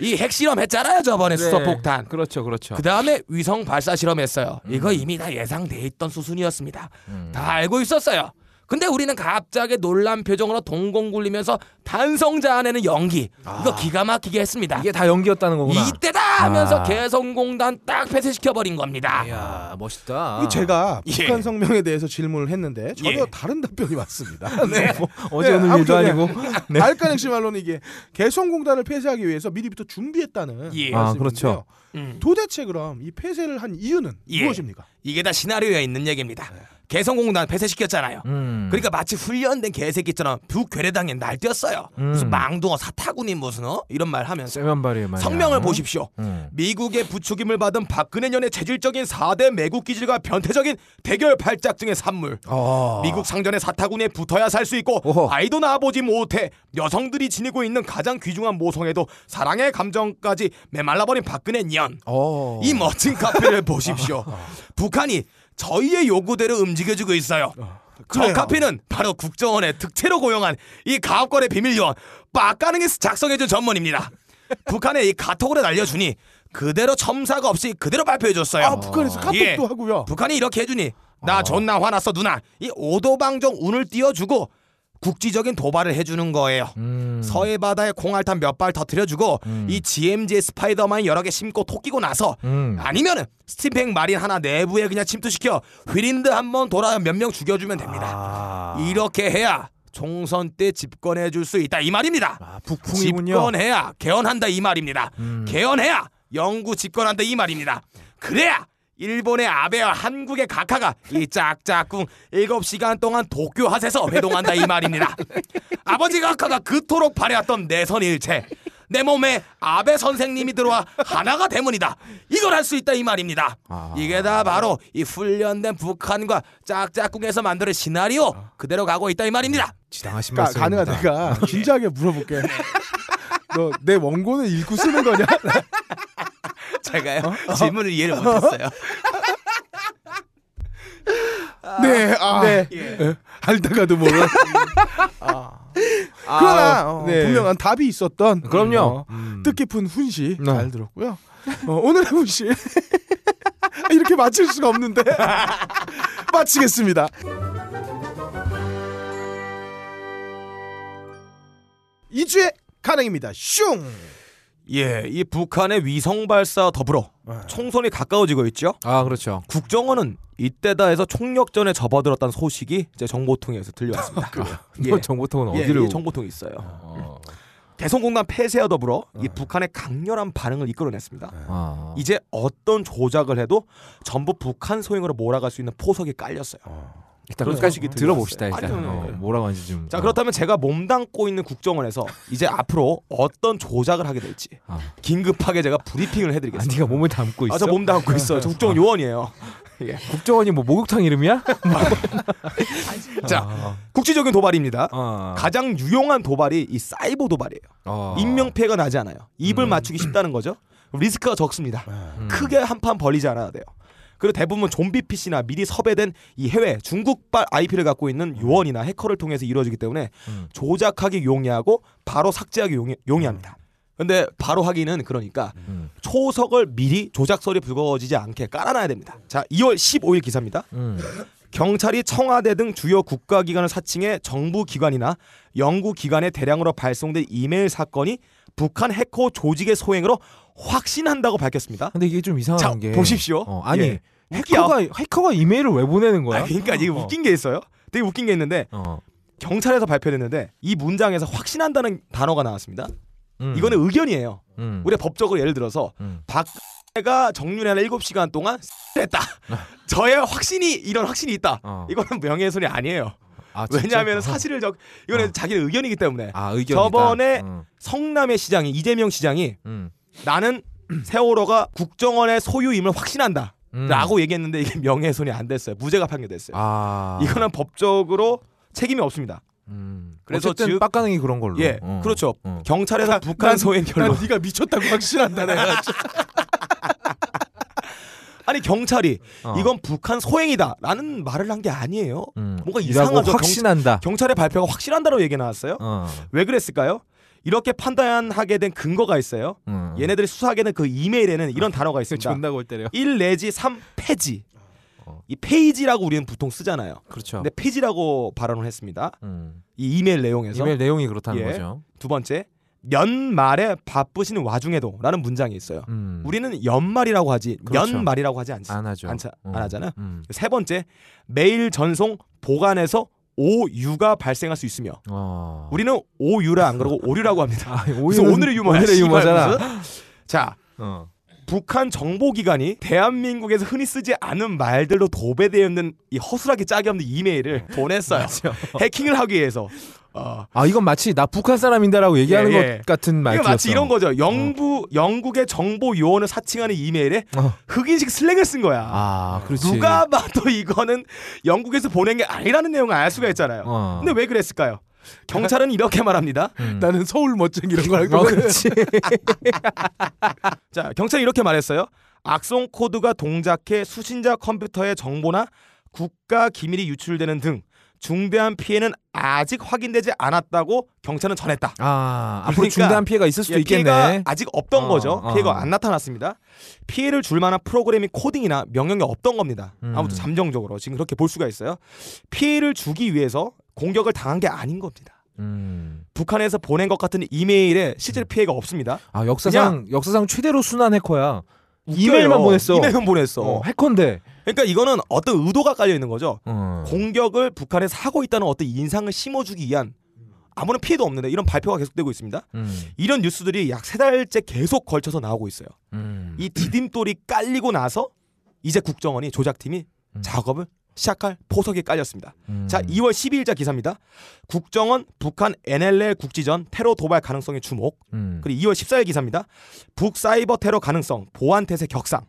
이 핵실험 했잖아요 저번에
네.
수소폭탄.
그렇죠, 그렇죠.
그 다음에 위성 발사 실험했어요. 이거 이미 다 예상돼 있던 수순이었습니다.
음.
다 알고 있었어요. 근데 우리는 갑자기 놀란 표정으로 동공 굴리면서 단성자 안에는 연기 이거 기가 막히게 했습니다.
아. 이게 다 연기였다는 거구나.
이때다 하면서
아.
개성공단 딱 폐쇄시켜 버린 겁니다.
이야, 멋있다.
제가
예.
북한 성명에 대해서 질문을 했는데 전혀
예.
다른 답변이 왔습니다. 네.
어제
네,
오늘 일도 아니고.
알까넥 씨 말로는 이게 개성공단을 폐쇄하기 위해서 미리부터 준비했다는
예.
아. 그렇죠.
음.
도대체 그럼 이 폐쇄를 한 이유는
예.
무엇입니까?
이게 다 시나리오에 있는 얘기입니다. 개성공단 폐쇄시켰잖아요.
음.
그러니까 마치 훈련된 개새끼처럼 북괴뢰당에 날뛰었어요.
음.
무슨 망둥어 사타구니 무슨 어 이런 말 하면서. 성명을 보십시오.
음.
미국의 부추김을 받은 박근혜 년의 체질적인 4대 매국 기질과 변태적인 대결 발작증의 산물.
어.
미국 상전의 사타구니에 붙어야 살 수 있고
오호.
아이도 낳아보지 못해 여성들이 지니고 있는 가장 귀중한 모성에도 사랑의 감정까지 메말라버린 박근혜 년.
어.
이 멋진 카페를 보십시오. 북한이 저희의 요구대로 움직여주고 있어요. 저
그래요.
카페는 바로 국정원의 특채로 고용한 이 가업거래 비밀요원 빡가능에서 작성해준 전문입니다. 북한에 이 카톡으로 날려주니 그대로 첨사가 없이 그대로 발표해줬어요.
아 북한에서 카톡도
예.
하고요.
북한이 이렇게 해주니 나 존나 화났어 누나 이 오도방정 운을 띄워주고 국지적인 도발을 해주는 거예요.
음.
서해 바다에 콩알탄 몇 발 터뜨려주고
음.
이 GMG의 스파이더만 여러 개 심고 토끼고 나서
음.
아니면은 스팀팩 마린 하나 내부에 그냥 침투시켜 휘린드 한 번 돌아 몇 명 죽여주면 됩니다.
아.
이렇게 해야 총선 때 집권해 줄 수 있다 이 말입니다.
아, 북풍이군요.
집권해야 개헌한다 이 말입니다.
음.
개헌해야 영구 집권한다 이 말입니다. 그래야 일본의 아베와 한국의 각하가 이 짝짝꿍 7시간 동안 도쿄 핫에서 회동한다 이 말입니다. 아버지 각하가 그토록 바래왔던 내선 일체 내 몸에 아베 선생님이 들어와 하나가 되문이다. 이걸 할 수 있다 이 말입니다.
아.
이게 다 바로 이 훈련된 북한과 짝짝꿍에서 만드는 시나리오 그대로 가고 있다 이 말입니다.
지당하신
가,
말씀입니다.
가능하 내가 진지하게 물어볼게. 너 내 원고는 읽고 쓰는 거냐?
제가요 질문을 이해를 못했어요.
네, 아,
네.
예. 알다가도 모르. 그러나 어,
네.
분명한 답이 있었던
그럼요.
어,
음.
뜻깊은 훈시
네.
잘 들었고요. 어, 오늘의 훈시 이렇게 마칠 수가 없는데 마치겠습니다. 이주의 가능입니다. 슝.
예, 이 북한의 위성 발사 더불어 총선이 가까워지고 있죠.
아 그렇죠.
국정원은 이때다 해서 총력전에 접어들었다는 소식이 제 정보통에서 들려왔습니다. 예.
이번 정보통은
예,
어디로?
예, 정보통이 있어요.
어.
개성공단 폐쇄와 더불어 이 북한의 강렬한 반응을 이끌어냈습니다.
아.
이제 어떤 조작을 해도 전부 북한 소행으로 몰아갈 수 있는 포석이 깔렸어요.
일단 끝까지
소식이
들어봅시다. 일단
들려왔어요.
어,
아니요.
뭐라고 하는지 좀.
자
어.
그렇다면 제가 몸담고 있는 국정원에서 이제 앞으로 어떤 조작을 하게 될지
아.
긴급하게 제가 브리핑을
아,
해드리겠습니다.
네가 몸을 담고 있어.
아, 저 몸 담고 있어요. 저 국정원 요원이에요. 예.
국정원이 뭐 목욕탕 이름이야?
자,
아.
국지적인 도발입니다.
아.
가장 유용한 도발이 이 사이버 도발이에요.
아.
인명 피해가 나지 않아요. 입을
음.
맞추기 쉽다는 거죠. 리스크가 적습니다.
음.
크게 한 판 벌리지 않아야 돼요. 그리고 대부분 좀비 PC나 미리 섭외된 이 해외 중국발 IP를 갖고 있는 요원이나 해커를 통해서 이루어지기 때문에
음.
조작하기 용이하고 바로 삭제하기 용이, 용이합니다. 근데 바로 하기는 그러니까
음.
초석을 미리 조작설이 불거지지 않게 깔아놔야 됩니다. 자, 2월 15일 기사입니다.
음.
경찰이 청와대 등 주요 국가기관을 사칭해 정부 기관이나 연구 기관에 대량으로 발송된 이메일 사건이 북한 해커 조직의 소행으로 확신한다고 밝혔습니다.
근데 이게 좀 이상한
자,
게
보십시오.
어, 아니
예.
해커가 해커가 이메일을 왜 보내는 거야?
아, 그러니까 이게
어.
웃긴 게 있어요. 되게 웃긴 게 있는데
어.
경찰에서 발표됐는데 이 문장에서 확신한다는 단어가 나왔습니다.
음.
이거는 의견이에요.
음.
우리가 법적으로 예를 들어서
음.
박가 정윤회 한 7시간 동안 했다. 저의 확신이 이런 확신이 있다.
어.
이거는 명예훼손이 아니에요.
아?
왜냐하면
어.
사실을 적 이거는
어.
자기의 의견이기 때문에
아.
저번에
음.
성남의 시장이 이재명 시장이
음.
나는 세월호가 국정원의 소유임을 확신한다.
음.
라고 얘기했는데 이게 명예훼손이 안 됐어요. 무죄가 판결됐어요.
아
이거는 법적으로 책임이 없습니다.
음.
그래서 즉-
빡가능이 그런 걸로.
예,
어.
그렇죠.
어.
경찰에서 북한 소행 결론.
난 네가 미쳤다고 확신한다 내가.
아니 경찰이
어.
이건 북한 소행이다라는 말을 한 게 아니에요.
음.
뭔가 이상하죠.
확신한다.
경찰의 발표가 확실한다고 얘기 나왔어요.
어.
왜 그랬을까요? 이렇게 판단하게 된 근거가 있어요.
음.
얘네들이 수사하게 된 그 이메일에는 이런 단어가 있습니다.
존나 골 때려.
1 내지 3 페지.
어.
이 페이지라고 우리는 보통 쓰잖아요.
그렇죠.
근데 페지라고 발언을 했습니다.
음.
이 이메일 내용에서
이메일 내용이 그렇다는
예.
거죠.
두 번째 년말에 바쁘신 와중에도라는 문장이 있어요.
음.
우리는 연말이라고 하지
그렇죠.
년말이라고 하지 않지,
안 하죠.
않자,
어.
안 하잖아요.
음.
세 번째 메일 전송 보관에서 오유가 발생할 수 있으며
어.
우리는 오유라 안 그러고 오류라고 합니다.
아, 오늘은-
오늘의 유머야.
오늘의 유머잖아.
자
어.
북한 정보기관이 대한민국에서 흔히 쓰지 않은 말들로 도배되어 있는 이 허술하게 짝이 없는 이메일을 보냈어요. 해킹을 하기 위해서. 어,
아 이건 마치 나 북한 사람인데라고 얘기하는
예, 예.
것 같은 말이었어.
마치 이런 거죠. 영부 영국의 정보 요원을 사칭하는 이메일에
어.
흑인식 슬랭을 쓴 거야.
아 그렇지.
누가 봐도 이거는 영국에서 보낸 게 아니라는 내용을 알 수가 있잖아요.
어.
근데 왜 그랬을까요? 경찰은 이렇게 말합니다.
음.
나는 서울 멋쟁이 이런 거 알고.
어, 그렇지.
자, 경찰이 이렇게 말했어요. 악성 코드가 동작해 수신자 컴퓨터의 정보나 국가 기밀이 유출되는 등 중대한 피해는 아직 확인되지 않았다고 경찰은 전했다.
아 앞으로
그러니까
중대한 피해가 있을 수도
예,
있겠네.
아직 없던
어,
거죠.
어.
피해가 안 나타났습니다. 피해를 줄 만한 프로그래밍 코딩이나 명령이 없던 겁니다.
음.
아무튼 잠정적으로 지금 그렇게 볼 수가 있어요. 피해를 주기 위해서 공격을 당한 게 아닌 겁니다.
음.
북한에서 보낸 것 같은 이메일에 실제 피해가 없습니다.
아 역사상 역사상 최대로 순한 해커야. 이메일만 보냈어.
이메일만 보냈어.
어, 해커인데.
그러니까 이거는 어떤 의도가 깔려 있는 거죠.
어.
공격을 북한에서 하고 있다는 어떤 인상을 심어주기 위한 아무런 피해도 없는데 이런 발표가 계속되고 있습니다.
음.
이런 뉴스들이 약 세 달째 계속 걸쳐서 나오고 있어요.
음.
이 디딤돌이 깔리고 나서 이제 국정원이 조작팀이
음.
작업을 시작할 포석이 깔렸습니다.
음.
자, 2월 12일자 기사입니다. 국정원 북한 NLL 국지전 테러 도발 가능성에 주목.
음.
그리고 2월 14일 기사입니다. 북 사이버 테러 가능성 보안 태세 격상.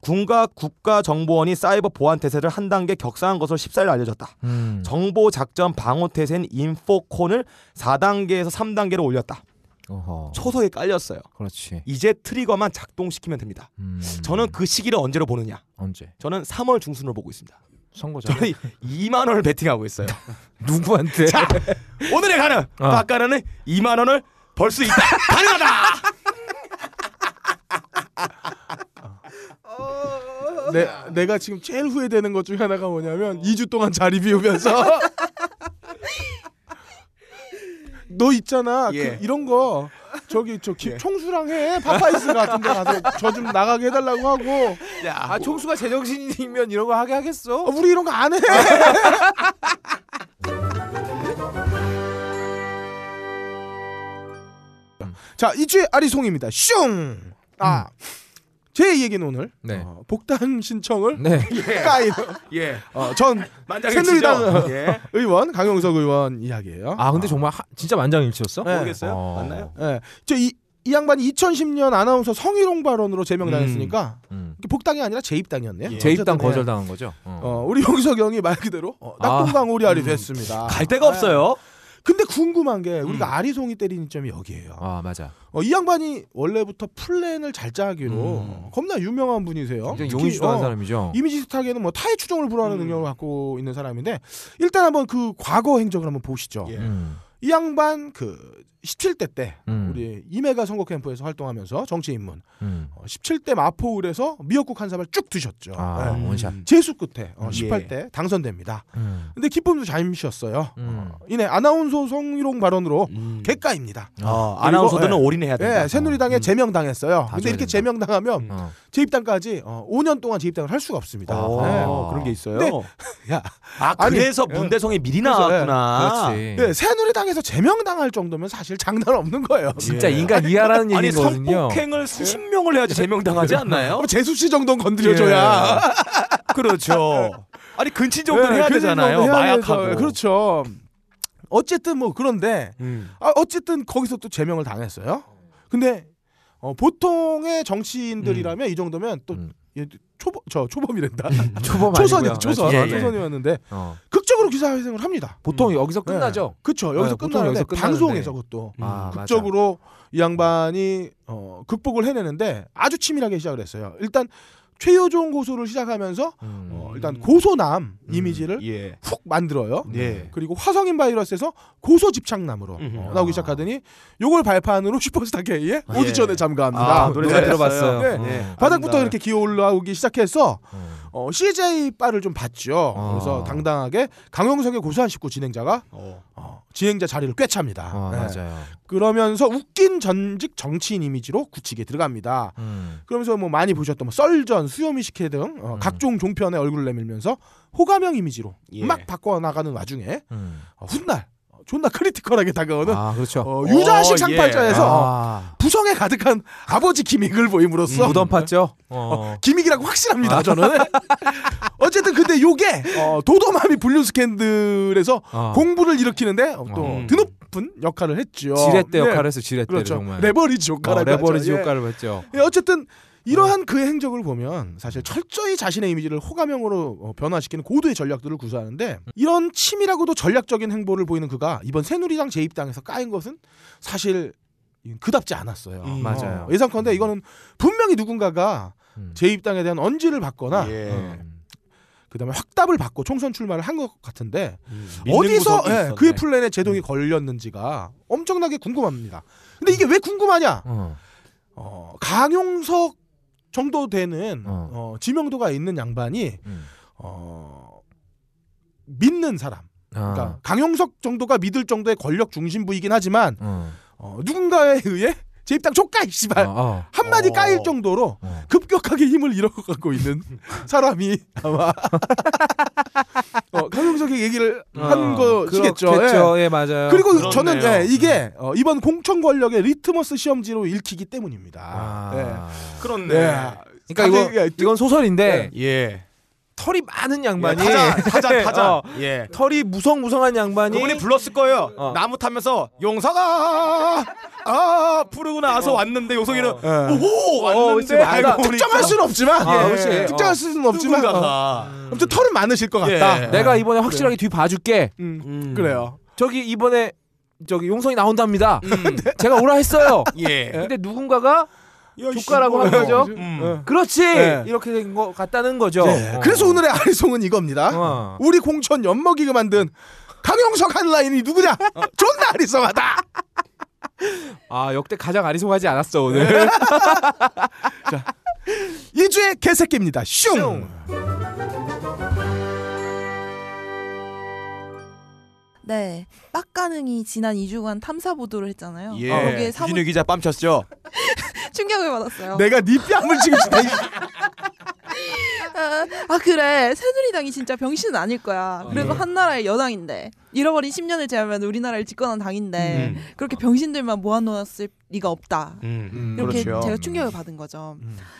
군과 국가정보원이 사이버 보안 태세를 한 단계 격상한 것으로 14일 알려졌다.
음.
정보 작전 방어 태세인 인포콘을 4단계에서 3단계로 올렸다.
어허.
초석에 깔렸어요.
그렇지.
이제 트리거만 작동시키면 됩니다.
음.
저는 그 시기를 언제로 보느냐?
언제?
저는 3월 중순으로 보고 있습니다.
선거죠.
저는 2만 원을 베팅하고 있어요.
누구한테?
자, 오늘의 가능.
어.
박가는은 2만 원을 벌 수 있다. 가능하다.
내, 내가 지금 제일 후회되는 것 중에 하나가 뭐냐면 2주 동안 자리 비우면서 너 있잖아
예.
그 이런 거 저기 저 기-
예.
총수랑 해 파파이스 같은 데 가서 저 좀 나가게 해달라고 하고
아 총수가 제정신이면 이런 거 하게 하겠어?
어, 우리 이런 거 안 해. 자 이주의 아리송입니다. 슝. 아. 제 얘기는 오늘
네.
어, 복당 신청을
네.
까인
예.
어, 전. 새누리당
예.
의원 강용석 의원 이야기예요.
아 근데 정말 하, 진짜 만장일치였어?
네.
모르겠어요.
어.
맞나요?
예. 저이 이 양반이 2010년 아나운서 성희롱 발언으로 제명당했으니까
음.
이게 복당이 아니라 재입당이었네요.
예.
재입당
예.
거절당한 거죠. 어.
어, 우리 용석 형이 말 그대로 어, 낙동강 오리알이 됐습니다.
갈 데가 없어요.
근데 궁금한 게 우리가
음.
아리송이 때리는 점이 여기에요.
아 맞아.
어, 이 양반이 원래부터 플랜을 잘 짜기로
음.
겁나 유명한 분이세요.
굉장히 용의주도한
어,
사람이죠.
이미지 세탁에는 뭐 타의 추종을 불허하는
음.
능력을 갖고 있는 사람인데 일단 한번 그 과거 행적을 한번 보시죠.
예.
음.
이 양반 그 17대 때
음.
우리 이메가 선거 캠프에서 활동하면서 정치 입문
음.
어, 17대 마포울에서 미역국 한 사발 쭉 드셨죠.
아
네.
원샷.
재수 끝에 어,
음.
18대 당선됩니다.
음.
근데 기쁨도 잠시였어요.
음.
어, 이내 아나운서 성희롱 발언으로
음.
객가입니다.
어,
그리고,
아나운서들은
예.
올인해야 된다.
예, 새누리당에
음.
제명당했어요.
다
근데 이렇게
된다.
제명당하면
어.
재입당까지 어, 5년 동안 재입당을 할 수가 없습니다.
어,
네.
그런 게 있어요.
근데- 야,
아
아니,
그래서
예.
문대성이 미리
그래서,
나왔구나.
그렇지.
예, 새누리당 에서 제명당할 정도면 사실 장난 없는 거예요.
진짜
예.
인간 이하라는
아니
얘기거든요.
성폭행을 수십 명을 해야지 제명당하지 않나요?
어, 재수 씨 정도는 건드려줘야.
그렇죠. 아니 근친 정도는
예,
해야
그
되잖아요.
정도는 해야
마약하고.
되죠. 그렇죠. 어쨌든 뭐 그런데
음.
아, 어쨌든 거기서 또 제명을 당했어요. 근데 어, 보통의 정치인들이라면 이 정도면 또
음.
얘, 초보 저 초범이란다.
초범
초선이. 초선
예, 예.
초선이었는데
어.
극적으로 기사회생을 합니다.
보통 여기서 끝나죠.
그렇죠. 여기서
네,
끝나는데. 방송에서 그것도
아, 맞아.
극적으로 이 양반이 어, 극복을 해내는데 아주 치밀하게 시작을 했어요. 일단 최효종 고소를 시작하면서
음.
어, 일단 고소남
음.
이미지를
예.
훅 만들어요.
예.
그리고 화성인 바이러스에서 고소 집착남으로. 어, 나오기 시작하더니 요걸 발판으로 슈퍼스타 K의
예.
오디션에 참가합니다.
아, 노래 잘
들어봤어요.
네.
어.
네.
바닥부터. 이렇게 기어 올라오기 시작해서
어.
어, CJ 바를 좀 봤죠.
아.
그래서 당당하게 강용석의 고소한 식구 진행자가
어.
어, 진행자 자리를 꿰찹니다.
아,
네.
맞아요.
그러면서 웃긴 전직 정치인 이미지로 굳히기 들어갑니다.
음.
그러면서 뭐 많이 보셨던 뭐 썰전, 수요미식회 등 어,
음.
각종 종편에 얼굴을 내밀면서 호감형 이미지로
예.
막 바꿔 나가는 와중에
음.
어, 훗날 어, 존나 critical하게 다가오는
아 그렇죠.
어, 유자식
어,
상팔자에서
아,
부성애 가득한 아버지 gimmick을 보임으로써
무덤 팠죠. 어.
gimmick이라고 확실합니다 저는 어쨌든 근데 요게 어, 도도맘의 불륜 스캔들에서
어.
공분을 일으키는데 어, 또
음.
드높은 역할을 했죠
지렛대
네.
역할을 했어. 지렛대를
그렇죠
정말.
레버리지
어,
역할을
레버리지
하죠. 예.
했죠.
예, 어쨌든 이러한 그의 행적을 보면 사실 철저히 자신의 이미지를 호감형으로 어, 변화시키는 고도의 전략들을 구사하는데 이런 치밀하고도 전략적인 행보를 보이는 그가 이번 새누리당 재입당에서 까인 것은 사실 그답지 않았어요.
음.
맞아요.
어, 예상컨대 이거는 분명히 누군가가
음.
재입당에 대한 언지를 받거나
예.
음.
그다음에 확답을 받고 총선 출마를 한 것 같은데
믿는
어디서 예.
음.
그의 플랜에 제동이 걸렸는지가 엄청나게 궁금합니다. 근데 이게 왜 궁금하냐?
어.
어, 강용석 정도 되는
어.
어, 지명도가 있는 양반이
음.
어, 미는 사람.
아.
그러니까 강용석 정도가 밀 정도의 권력 중심부이긴 하지만
어.
어, 누군가에 의해 재입당 좆까 이 씨발
어, 어.
한마디
어.
까일 정도로
어.
급격하게 힘을 잃어가고 있는 사람이 아마 어, 강용석의 얘기를 한 것이겠죠.
어, 그렇겠죠. 예, 맞아요.
그리고
그렇네요.
저는 예, 이게 어, 이번 공천 권력의 리트머스 시험지로 읽히기 때문입니다.
아.
예.
그렇네.
예.
그러니까 이거
예,
이건 소설인데
예.
털이 많은 양반이
타자 타자 타자.
어,
예.
털이 무성무성한 양반이
그분이 불렀을 거예요.
어.
나무 타면서 용서가 아 부르고 나서 왔는데 용석이는
예.
오호
어,
왔는데. 알고 보니까
특정할 수는 없지만
아,
예. 특정할
어.
수는 없지만 어. 아무튼 털은 많으실 것 같다.
예.
내가 이번에 확실하게 뒤 봐줄게.
음,
음.
그래요.
저기 이번에 저기 용성이 나온답니다.
음.
제가 오라 했어요.
예.
근데 누군가가
야,
조카라고
씨,
하는 거죠?
음.
예.
그렇지
네.
이렇게 된 것 같다는 거죠.
예.
어.
그래서 오늘의 아리송은 이겁니다.
어.
우리 공천 엿먹이게 만든 강용석 한 라인이 누구냐? 존나 아리송하다.
아 역대 가장 아리송하지 않았어 오늘.
이주의 개새끼입니다. 슝.
네, 빡가능이 지난 2주간 탐사 보도를 했잖아요.
예.
거기에 사무
주진우 기자 뺨쳤죠.
충격을 받았어요.
내가 네 뺨을 지금 주다.
아, 아, 그래 새누리당이 진짜 병신은 아닐 거야. 그래도 한 나라의 여당인데 잃어버린 10년을 제하면 우리나라를 집권한 당인데
음.
그렇게 병신들만 모아놓았을 리가 없다.
음.
음,
이렇게
그렇죠.
제가 충격을 받은 거죠.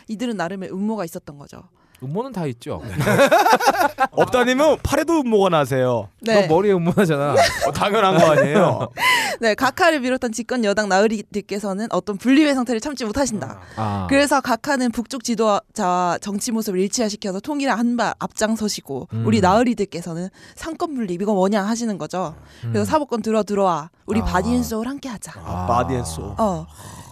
이들은 나름의 음모가 있었던 거죠.
음모는 다 있죠.
없다니면 팔에도 음모가 나세요.
네,
너 머리에 음모하잖아.
어, 당연한 거 아니에요.
네 각하를 비롯한 집권 여당 나으리들께서는 어떤 분리회 상태를 참지 못하신다.
아.
그래서 각하는 북쪽 지도자와 정치 모습을 일치화시켜서 통일에 한발 앞장서시고
음.
우리 나으리들께서는 상권 분립 이거 뭐냐 하시는 거죠. 그래서 사법권 들어 들어와 우리
아.
바디앤소울 함께 하자.
아.
바디앤소.
어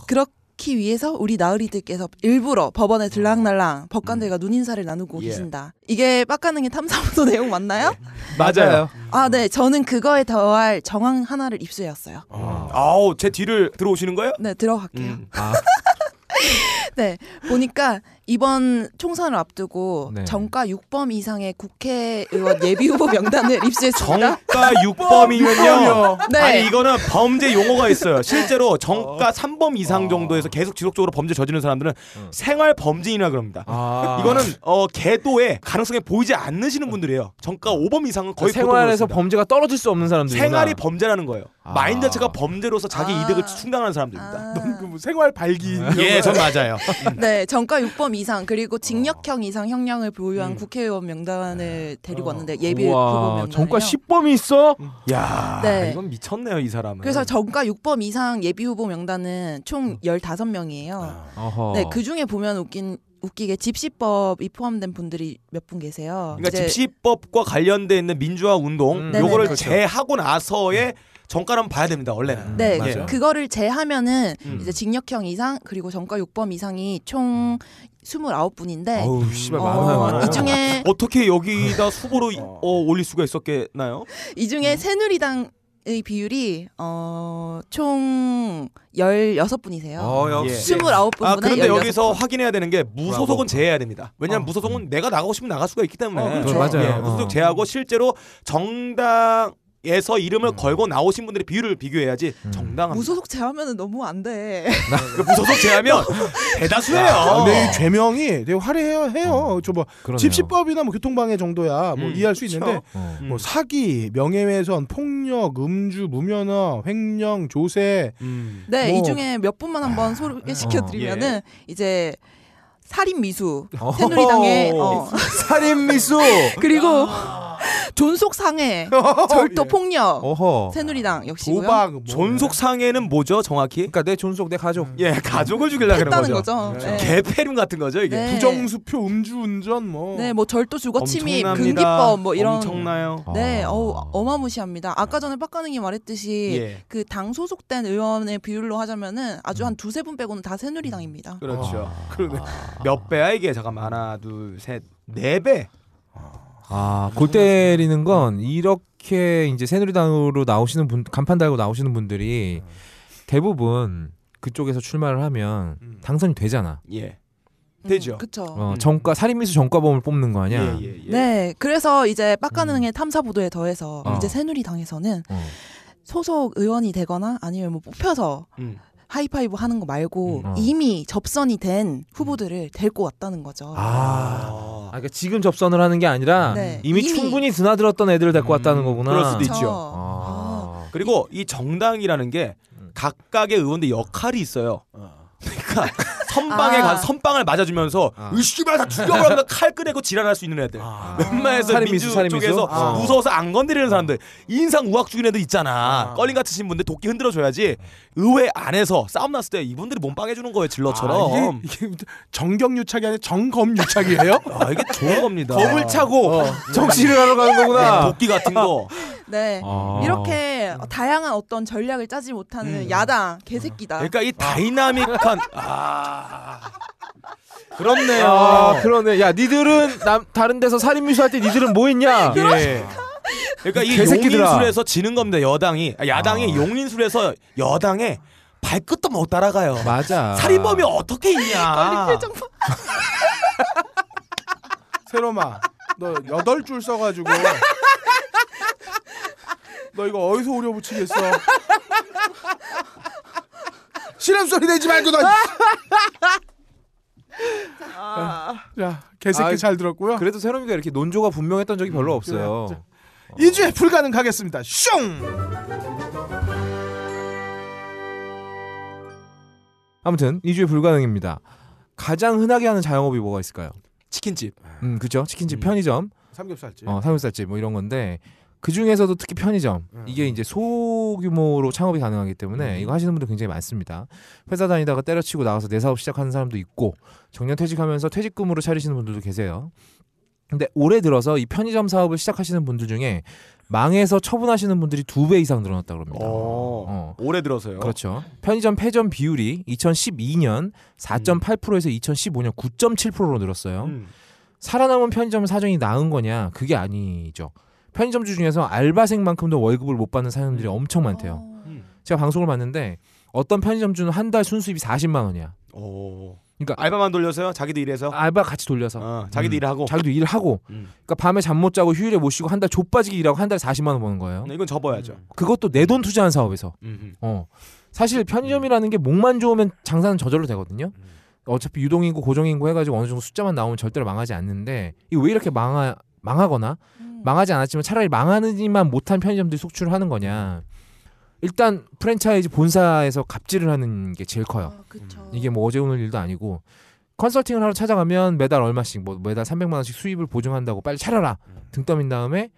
그렇 기 위해서 우리 나으리들께서 일부러 법원에 들락날락 법관들과 눈인사를 나누고
예.
계신다. 이게 빡가능의 탐사보도 내용 맞나요?
맞아요.
아 네 저는 그거에 더할 정황 하나를 입수해왔어요.
아우 제 뒤를 들어오시는 거예요?
네 들어갈게요.
음.
아.
네 보니까 이번 총선을 앞두고
네.
정가 6범 이상의 국회의원 예비 후보 명단을 입수했습니다.
정가 6범이면요.
네.
아니 이거는 범죄 용어가 있어요. 실제로 정가 3범 이상 정도에서 계속 지속적으로 범죄 저지르는 사람들은 생활 범죄인이라 그럽니다.
아.
이거는 어 개도의 가능성이 보이지 않으시는 분들이에요. 정가 5범 이상은 거의
생활에서
그렇습니다.
범죄가 떨어질 수 없는 사람들.
생활이 범죄라는 거예요.
아.
마인드 자체가 범죄로서 자기
아.
이득을 충당하는 사람들입니다.
아.
넌그 생활 발기.
예, 전 맞아요.
네, 정가 6범 이상 그리고 징역형 이상 형량을 보유한
음.
국회의원 명단을 데리고 왔는데 예비 후보
우와,
명단이요.
정가 10범이 있어?
야,
네.
이건 미쳤네요, 이 사람은.
그래서 정가 6범 이상 예비 후보 명단은 총 15명이에요.
어허.
네, 그 중에 보면 웃긴 웃기게 집시법이 포함된 분들이 몇 분 계세요.
그러니까
이제
집시법과 관련돼 있는 민주화 운동
음,
요거를
네네네.
제하고 나서의 정가는 봐야 됩니다. 원래는.
네,
맞아요.
그거를 제하면은
음.
이제 징역형 이상 그리고 정가 6범 이상이 총 29분인데
어우 씨발
어,
많아요.
이 중에
어떻게 여기다 후보로 어, 올릴 수가 있었겠나요?
이 중에
음.
새누리당의 비율이 어총 16분이세요.
어,
예.
역시.
29분분에
아 그런데
16분.
여기서 확인해야 되는 게 무소속은
브라보.
제해야 됩니다. 왜냐하면
어.
무소속은 내가 나가고 싶으면 나갈 수가 있기 때문에
어,
그렇죠. 맞아요.
예, 무소속
어.
제하고 실제로 정당 에서 이름을 걸고 나오신 분들의 비율을 비교해야지
음.
정당합니다.
무소속 제하면은 너무 안 돼.
그 무소속 제하면 대다수예요.
아, 근데 이 죄명이 되게 화려해요. 해요. 저뭐
그러네요.
집시법이나 뭐 교통방해 정도야 뭐
음,
이해할 수
그쵸.
있는데
어.
음.
뭐 사기, 명예훼손, 폭력, 음주, 무면허, 횡령, 조세
음.
네,
뭐-
이 중에 몇 분만 한번 소개시켜 드리면은 이제 살인 미수. 새누리당의 어,
살인 미수.
그리고 존속 상해, 절도 폭력
어허.
새누리당 역시고요.
도박, 뭐.
존속 상해는 뭐죠, 정확히?
그러니까 내 존속 내 가족.
예, 가족을 죽이려고
했다는
거죠.
거죠. 네.
개패륜 같은 거죠, 이게.
네.
부정수표, 음주운전 뭐.
네, 뭐 절도 주거 침입. 금기법 뭐 이런
엄청나요.
네,
아.
어우, 어마무시합니다. 아까 전에 빡가능이 말했듯이
예.
그당 소속된 의원의 비율로 하자면은 아주
음.
한 두세 분 빼고는 다 새누리당입니다.
그렇죠.
그러네.
몇 배야 이게? 잠깐만 하나, 둘, 셋, 네 배.
아, 골 때리는 건 이렇게 이제 새누리당으로 나오시는 분, 간판 달고 나오시는 분들이 대부분 그쪽에서 출마를 하면
음.
당선이 되잖아.
예. 되죠.
음, 그쵸.
어,
음.
정과 살인미수 정과범을 뽑는 거 아니야?
예, 예, 예.
네, 그래서 이제 빡가능의 탐사 보도에 더해서
어.
이제 새누리당에서는
어.
소속 의원이 되거나 아니면 뭐 뽑혀서
음.
하이파이브 하는 거 말고
음. 어.
이미 접선이 된 후보들을 데리고 왔다는 거죠.
아. 아, 그러니까 지금 접선을 하는 게 아니라
네.
이미,
이미.
충분히 드나들었던 애들을 데리고 왔다는
음,
거구나.
그럴 수도
그쵸.
있죠.
아.
그리고 이 정당이라는 게
음.
각각의 의원들 역할이 있어요. 그러니까 선방에
아.
가서 선방을 맞아주면서
아.
으씨발 다 죽여버리면 칼 꺼내고 지랄할 수 있는 애들. 웬만해서
살인미수,
민주? 쪽에서
아.
무서워서 안 건드리는 사람들 인상 우악 죽이는 애들 있잖아.
아.
껄림 같으신 분들 도끼 흔들어줘야지 의회 안에서 싸움 났을 때 이분들이 몸빵해주는 거예요 질러처럼.
아, 이게, 이게 정경유착이 아니라 정검유착이에요?
아, 이게 좋은 겁니다.
검을 차고
어.
정치를 하러 가는 거구나.
도끼 같은 거.
네.
아.
이렇게 다양한 어떤 전략을 짜지 못하는
음.
야당 개새끼다.
그러니까 이 다이나믹한 아
그렇네요. 아, 그러네. 야, 니들은 남, 다른 데서 살인 미수 할 때 니들은 뭐 했냐?
예. 그러니까 이
개새끼들아.
용인술에서 지는 겁니다. 여당이 아, 야당이
아.
용인술에서 여당에 발끝도 못 따라가요.
맞아.
살인범이 어떻게 있냐?
표정 봐.
세로마, 너 여덟 줄 써가지고 너 이거 어디서 오려 붙이겠어? 실험 소리 내지 말고 너. 자, 개새끼
아,
잘 들었고요.
그래도 새롬이가 이렇게 논조가 분명했던 적이 별로 없어요.
그래. 이 주에 불가능하겠습니다. 슝.
아무튼 2주에 불가능입니다. 가장 흔하게 하는 자영업이 뭐가 있을까요?
치킨집.
음, 그죠? 치킨집,
음.
편의점,
삼겹살집.
어, 삼겹살집 뭐 이런 건데 그 중에서도 특히 편의점
음.
이게 이제 소규모로 창업이 가능하기 때문에
음.
이거 하시는 분들 굉장히 많습니다. 회사 다니다가 때려치고 나가서 내 사업 시작하는 사람도 있고 정년 퇴직하면서 퇴직금으로 차리시는 분들도 계세요. 근데 올해 들어서 이 편의점 사업을 시작하시는 분들 중에 망해서 처분하시는 분들이 두 배 이상 늘어났다 그럽니다. 어.
오래 들어서요.
그렇죠. 편의점 폐점 비율이 2012년 4.8%에서 2015년 9.7%로 늘었어요.
음.
살아남은 편의점 사정이 나은 거냐? 그게 아니죠. 편의점 주 중에서 알바생만큼도 월급을 못 받는 사람들이 엄청 많대요.
어.
음.
제가 방송을 봤는데 어떤 편의점 주는 한 달 순수입이 40만 원이야.
오.
그러니까
알바만 돌려서요? 자기도 일해서?
알바 같이 돌려서
어, 자기도
음.
일하고.
자기도 일을 하고
음.
그러니까 밤에 잠 못 자고 휴일에 못 쉬고 한 달 좆빠지게 일하고 한 달에 40만 원 버는 거예요.
이건 접어야죠.
그것도 내 돈 투자한 사업에서.
음.
어. 사실 편의점이라는 게 목만 좋으면 장사는 저절로 되거든요.
음.
어차피 유동인구, 고정인구 해가지고 어느 정도 숫자만 나오면 절대로 망하지 않는데 이거 왜 이렇게 망하 망하거나
음.
망하지 않았지만 차라리 망하지만 못한 편의점들이 속출을 하는 거냐? 일단 프랜차이즈 본사에서 갑질을 하는 게 제일 커요.
아, 그쵸.
이게 뭐 어제 오늘 일도 아니고 컨설팅을 하러 찾아가면 매달 얼마씩 뭐 매달 300만 원씩 수입을 보증한다고 빨리 차려라 등 떠민 다음에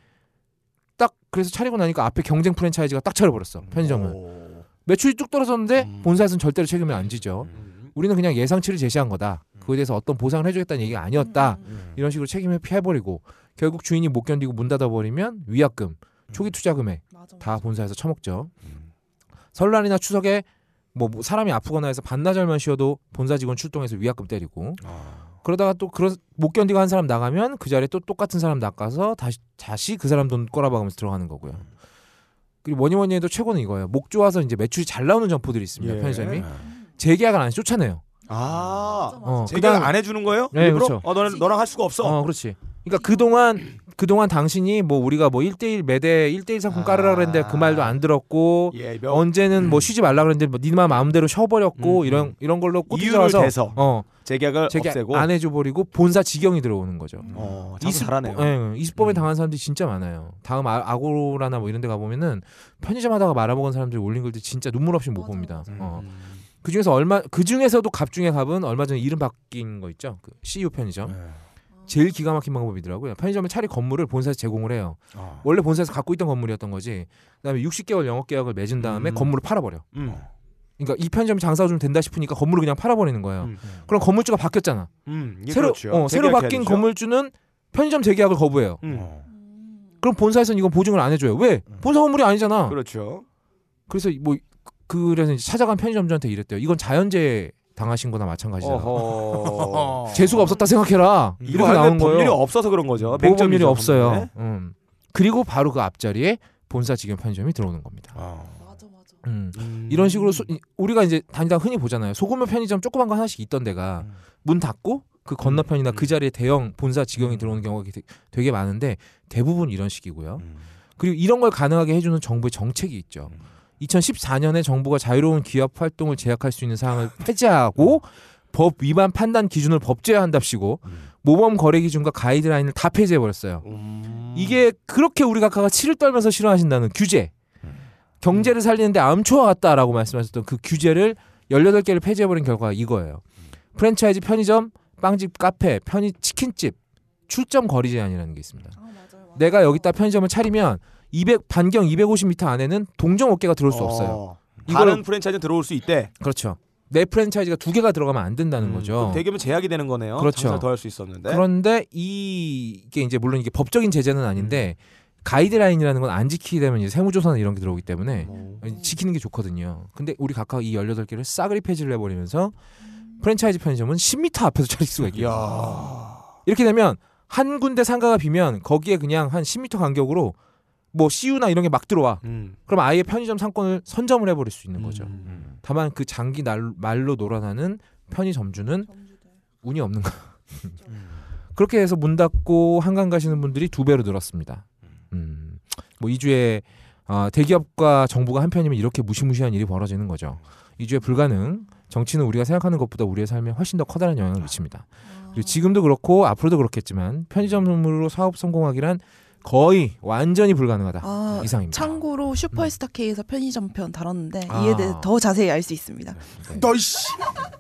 딱 그래서 차리고 나니까 앞에 경쟁 프랜차이즈가 딱 차려버렸어 편의점은
오.
매출이 뚝 떨어졌는데
음.
본사에서는 절대로 책임을 안 지죠
음.
우리는 그냥 예상치를 제시한 거다 그거에 대해서 어떤 보상을 해주겠다는 얘기가 아니었다
음.
음.
이런 식으로 책임을 피해버리고 결국 주인이 못 견디고 문 닫아버리면 위약금 초기 투자 금액
맞아,
다
맞아.
본사에서 처먹죠
음.
설날이나 추석에 뭐, 뭐 사람이 아프거나 해서 반나절만 쉬어도 본사 직원 출동해서 위약금 때리고
아.
그러다가 또 그런 못 견디고 한 사람 나가면 그 자리에 또 똑같은 사람 낚아서 다시 다시 그 사람 돈 꼬라박으면서 들어가는 거고요. 그리고 뭐니 뭐니 해도 최고는 이거예요. 목 좋아서 이제 매출이 잘 나오는 점포들이 있습니다.
예.
편의점이 재계약을 안 해서 쫓아내요.
아.
어, 그다음-
안 해주는 거예요?
네,
일부러?
그렇죠.
어, 너는 너랑 할 수가 없어.
어, 그렇지. 그러니까 그동안 그동안 당신이 뭐 우리가 뭐 1대1 매대 1대1 상품 깔으라 그랬는데 그 말도 안 들었고
예, 명,
언제는 뭐 쉬지 말라 그랬는데 뭐 니마 마음대로 쉬어버렸고
음,
이런
음.
이런 걸로
이유를
꼬투리져서
대서
어
재계약을
제게
없애고
안 해줘 버리고 본사 직영이 들어오는 거죠.
어, 장사
이습-
잘하네요.
예, 이수법에
음.
당한 사람들이 진짜 많아요. 다음 아, 아고라나 뭐 이런 데 가보면은 편의점 하다가 말아먹은 사람들이 올린 글들 진짜 눈물 없이 못
맞아,
봅니다.
맞아.
어.
음.
그 중에서 얼마 그 중에서도 갑 중에 갑은 얼마 전에 이름 바뀐 거 있죠. 그 CU 편의점.
네.
제일 기가 막힌 방법이더라고요. 편의점을 차리 건물을 본사에서 제공을 해요.
어.
원래 본사에서 갖고 있던 건물이었던 거지. 그다음에 60개월 영업 계약을 맺은 다음에
음.
건물을 팔아버려.
음.
그러니까 이 편의점이 장사가 좀 된다 싶으니까 건물을 그냥 팔아버리는 거예요.
음.
그럼 건물주가 바뀌었잖아.
음,
새로
그렇죠.
어, 새로 바뀐
되죠.
건물주는 편의점 재계약을 거부해요.
음.
그럼 본사에서는 이건 보증을 안 해줘요. 왜? 본사 건물이 아니잖아.
그렇죠.
그래서 뭐 그- 그래서 이제 찾아간 편의점주한테 이랬대요. 이건 자연재해 당하신 거나 마찬가지다.
어허.
재수가 없었다 생각해라.
이거
이렇게 나온
법률이
거예요.
없어서 그런 거죠. 100점이죠,
없어요. 음. 그리고 바로 그 앞자리에 본사 직영 편의점이 들어오는 겁니다.
아.
맞아 맞아.
음.
음.
이런 식으로 소- 이- 우리가 이제 다니다 흔히 보잖아요. 소규모 편의점 조그만 거 하나씩 있던 데가
음.
문 닫고 그 건너편이나
음.
그 자리에 대형 본사 직영이
음.
들어오는 경우가 되게- 되게 많은데 대부분 이런 식이고요.
음.
그리고 이런 걸 가능하게 해주는 정부의 정책이 있죠.
음.
2014년에 정부가 자유로운 기업 활동을 제약할 수 있는 사항을 폐지하고 법 위반 판단 기준을 법제화한답시고
음.
모범 거래 기준과 가이드라인을 다 폐지해 버렸어요.
음.
이게 그렇게 우리 각하가 치를 떨면서 싫어하신다는 규제,
음.
경제를 살리는데 암초와 같다라고 말씀하셨던 그 규제를 18개를 폐지해 버린 결과가 이거예요. 프랜차이즈 편의점, 빵집, 카페, 편의 치킨집 출점 거리 제한이라는 게 있습니다.
아 맞아요. 맞아요.
내가 여기다 편의점을 차리면 200 반경 250m 안에는 동종 업계가 들어올 수 없어요.
어.
이거를-
다른 프랜차이즈 들어올 수 있대.
그렇죠. 내 프랜차이즈가 두 개가 들어가면 안 된다는
음,
거죠.
대기업은 제약이 되는 거네요.
그렇죠.
더할 수 있었는데.
그런데 이- 이게 이제 물론 이게 법적인 제재는 아닌데 가이드라인이라는 건 안 지키게 되면 이제 세무조사나 이런 게 들어오기 때문에
어.
지키는 게 좋거든요. 근데 우리 각각 이 18개를 싸그리 폐지를 해버리면서 프랜차이즈 편의점은 10m 앞에서 차릴 수가.
이야.
이렇게 되면 한 군데 상가가 비면 거기에 그냥 한 10m 간격으로 뭐 CU나 이런 게 막 들어와.
음.
그럼 아예 편의점 상권을 선점을 해버릴 수 있는 거죠.
음.
다만 그 장기 날, 말로 놀아나는 편의점주는
점주들.
운이 없는 거.
음.
그렇게 해서 문 닫고 한강 가시는 분들이 두 배로 늘었습니다. 음, 뭐 2주에 아, 대기업과 정부가 한편이면 이렇게 무시무시한 일이 벌어지는 거죠. 2주에 불가능. 정치는 우리가 생각하는 것보다 우리의 삶에 훨씬 더 커다란 영향을 미칩니다.
아.
그리고 지금도 그렇고 앞으로도 그렇겠지만 편의점으로 사업 성공하기란 거의 완전히 불가능하다
아,
이상입니다.
참고로 슈퍼스타 K에서 편의점 편 다뤘는데
아.
이에 대해 더 자세히 알 수 있습니다.
너씨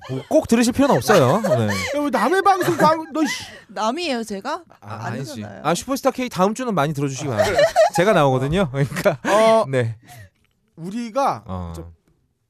뭐꼭 들으실 필요는 없어요. 네.
왜 남의 방송 광 너씨
남이에요 제가?
아,
아,
아니지.
아
슈퍼스타 K 다음 주는 많이 들어주시기 바랍니다. 제가 나오거든요. 그러니까
어
네.
우리가
어.
저-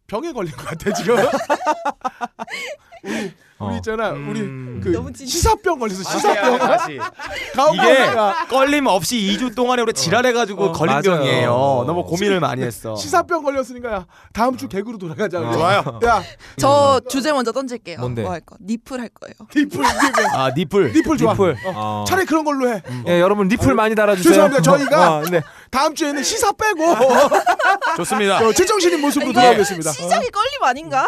병에 걸린 것 같아 지금 우리
어.
우리 있잖아
음.
우리 그
너무 찐-
시사병 걸려서 시사병
다시. 이게. 걸림 없이 2주 동안에 우리 지랄해가지고
어,
걸린
맞아요.
병이에요.
어.
너무 고민을 많이 했어.
시사병 걸렸으니까 야, 다음 주 개그로 돌아가자.
좋아요.
야
저 주제 먼저 던질게요.
뭔데?
뭐 할 거? nipple 할 거예요.
nipple nipple
아
nipple. nipple 좋아.
nipple.
어.
어.
차라리 그런 걸로 해.
예, 여러분 리플 많이 달아주세요.
죄송합니다. 저희가
어, 네.
다음 주에는 시사 빼고
좋습니다.
어, 제정신인 모습으로 돌아오겠습니다.
시작이 걸림 아닌가?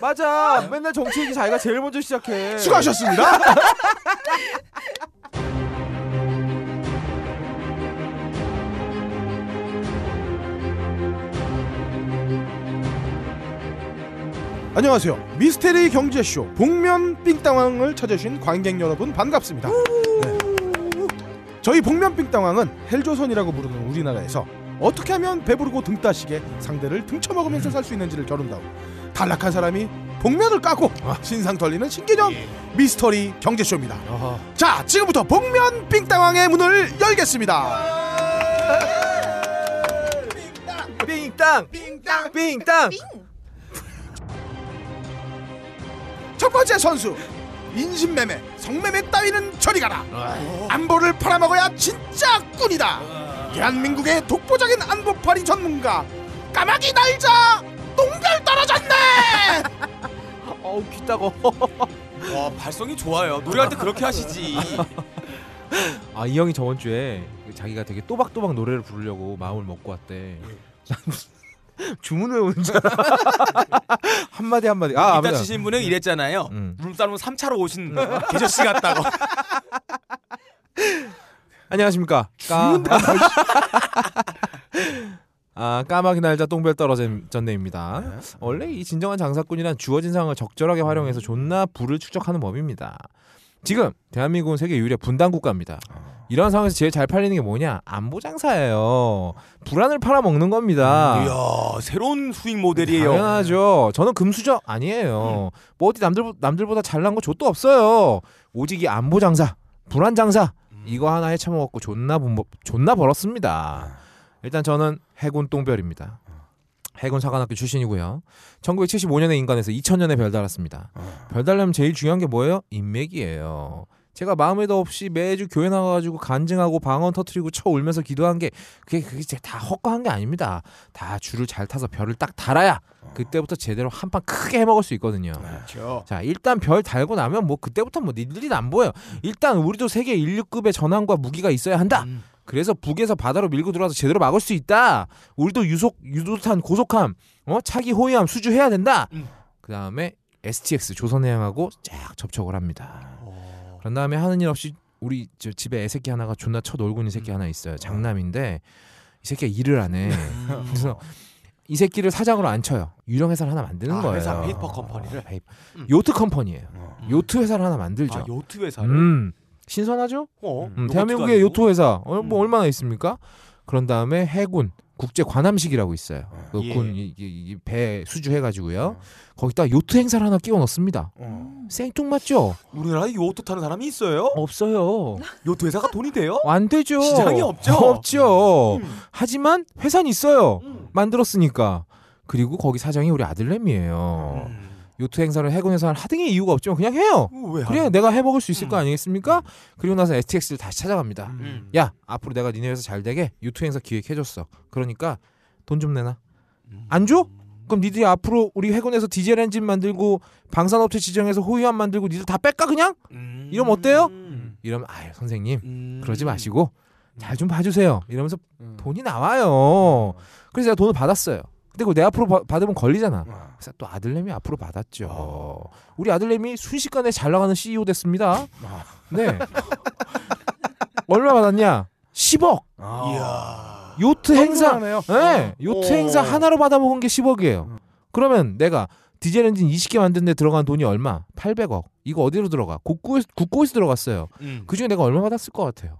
맞아. 맨날 정치 얘기 자기가 제일 먼저 시작해.
수고하셨습니다. 안녕하세요. 미스테리 경제쇼 복면 삥땅왕을 찾아주신 관객 여러분 반갑습니다. 네. 저희 복면 삥땅왕은 헬조선이라고 부르는 우리나라에서 어떻게 하면 배부르고 등 따시게 상대를 등쳐먹으면서 살 수 있는지를 겨룬다고 탈락한 사람이 복면을 까고 신상 털리는 신개념 미스터리 경제쇼입니다. 자, 지금부터 복면 삥땅왕의 문을 열겠습니다.
삥땅. 삥땅. 삥땅.
첫 번째 선수 인신매매, 성매매 따위는 저리 가라. 안보를 팔아먹어야 진짜 꾼이다. 대한민국의 독보적인 안보팔이 전문가 까마귀 날자 똥별 떨어졌네.
어우 귀 따고.
와 발성이 좋아요. 노래할 때 그렇게 하시지.
아 이 형이 저번 주에 자기가 되게 또박또박 노래를 부르려고 마음을 먹고 왔대. 주문 외우는 줄. 한마디 한마디. 아, 아무튼.
치신 분은 이랬잖아요.
음.
룸사롱 3차로 오신 계저씨 같다고.
안녕하십니까. 까... 아 까마귀 날자 똥별 떨어진 전네입니다. 원래 이 진정한 장사꾼이란 주어진 상황을 적절하게 활용해서 존나 부를 축적하는 법입니다. 지금 대한민국은 세계 유일의 분단 국가입니다. 이런 상황에서 제일 잘 팔리는 게 뭐냐? 안보 장사예요. 불안을 팔아 먹는 겁니다.
이야 새로운 수익 모델이에요.
당연하죠. 저는 금수저 아니에요. 뭐 어디 남들 남들보다 잘난 거 좆도 없어요. 오직 이 안보 장사, 불안 장사 이거 하나 해쳐먹었고 존나 분, 존나 벌었습니다. 일단 저는 해군 똥별입니다. 해군 사관학교 출신이고요. 1975년에 인간에서 2000년에 별 달았습니다. 별 달려면 제일 중요한 게 뭐예요? 인맥이에요. 제가 마음에도 없이 매주 교회 나가가지고 간증하고 방언 터트리고 쳐 울면서 기도한 게 그게 그게 다 헛거한 게 아닙니다. 다 줄을 잘 타서 별을 딱 달아야 그때부터 제대로 한 판 크게 해먹을 수 있거든요.
그렇죠.
자 일단 별 달고 나면 뭐 그때부터 뭐 니들이 안 보여. 일단 우리도 세계 인류급의 전함과 무기가 있어야 한다. 그래서 북에서 바다로 밀고 들어와서 제대로 막을 수 있다. 우리도 유속 유도탄 고속함, 어 차기 호위함 수주해야 된다.
음.
그 다음에 STX 조선해양하고 쫙 접촉을 합니다. 그런 다음에 하는 일 없이 우리 저 집에 애새끼 하나가 존나 쳐 놀고 있는 새끼 하나 있어요. 장남인데 이 새끼가 일을 안 해. 그래서 이 새끼를 사장으로 안 쳐요. 유령 회사를 하나 만드는
아,
거예요.
회사 페이퍼 컴퍼니를?
아, 페이퍼. 요트 company예요. 요트 회사를 하나 만들죠.
아 요트 회사를.
음. 신선하죠?
어,
음, 대한민국의? 요트 회사 어, 뭐
음.
얼마나 있습니까? 그런 다음에 해군 국제 관함식이라고 있어요. 그
예.
군 이- 이- 이배 수주해 가지고요. 거기다 요트 행사를 하나 끼워 넣습니다.
어.
생뚱 맞죠?
우리나라에 요트 타는 사람이 있어요?
없어요.
요트 회사가 돈이 돼요?
안 되죠.
시장이 없죠?
없죠.
음.
하지만 회사는 있어요.
음.
만들었으니까. 그리고 거기 사장이 우리 아들내미예요.
음.
요트 행사를 해군에서 하등의 이유가 없지만 그냥 해요.
왜?
그래야 내가 해먹을 수 있을 거
음.
아니겠습니까? 그리고 나서 STX를 다시 찾아갑니다.
음.
야 앞으로 내가 니네 회사 잘 되게 요트 행사 기획해줬어. 그러니까 돈 좀 내놔. 안 줘? 그럼 니들이 앞으로 우리 해군에서 디젤 엔진 만들고 방산업체 지정해서 호위함 만들고 니들 다 뺄까 그냥?
음.
이러면 어때요?
음.
이러면 아유 선생님
음.
그러지 마시고 잘 좀 봐주세요. 이러면서
음.
돈이 나와요. 그래서 내가 돈을 받았어요. 근데 그거 내 앞으로 바- 받으면 걸리잖아.
아.
그래서 또 아들내미 앞으로 받았죠. 우리 아들내미 순식간에 잘 나가는 CEO 됐습니다. 네. 얼마 받았냐? 10억.
이야.
요트 행사.
네.
요트
어.
행사 하나로 받아먹은 게 10억이에요. 그러면 내가 디젤 엔진 20개 만드는데 들어간 돈이 얼마? 800억. 이거 어디로 들어가? 국고에, 국고에서 들어갔어요.
음.
그 중에 내가 얼마 받았을 것 같아요?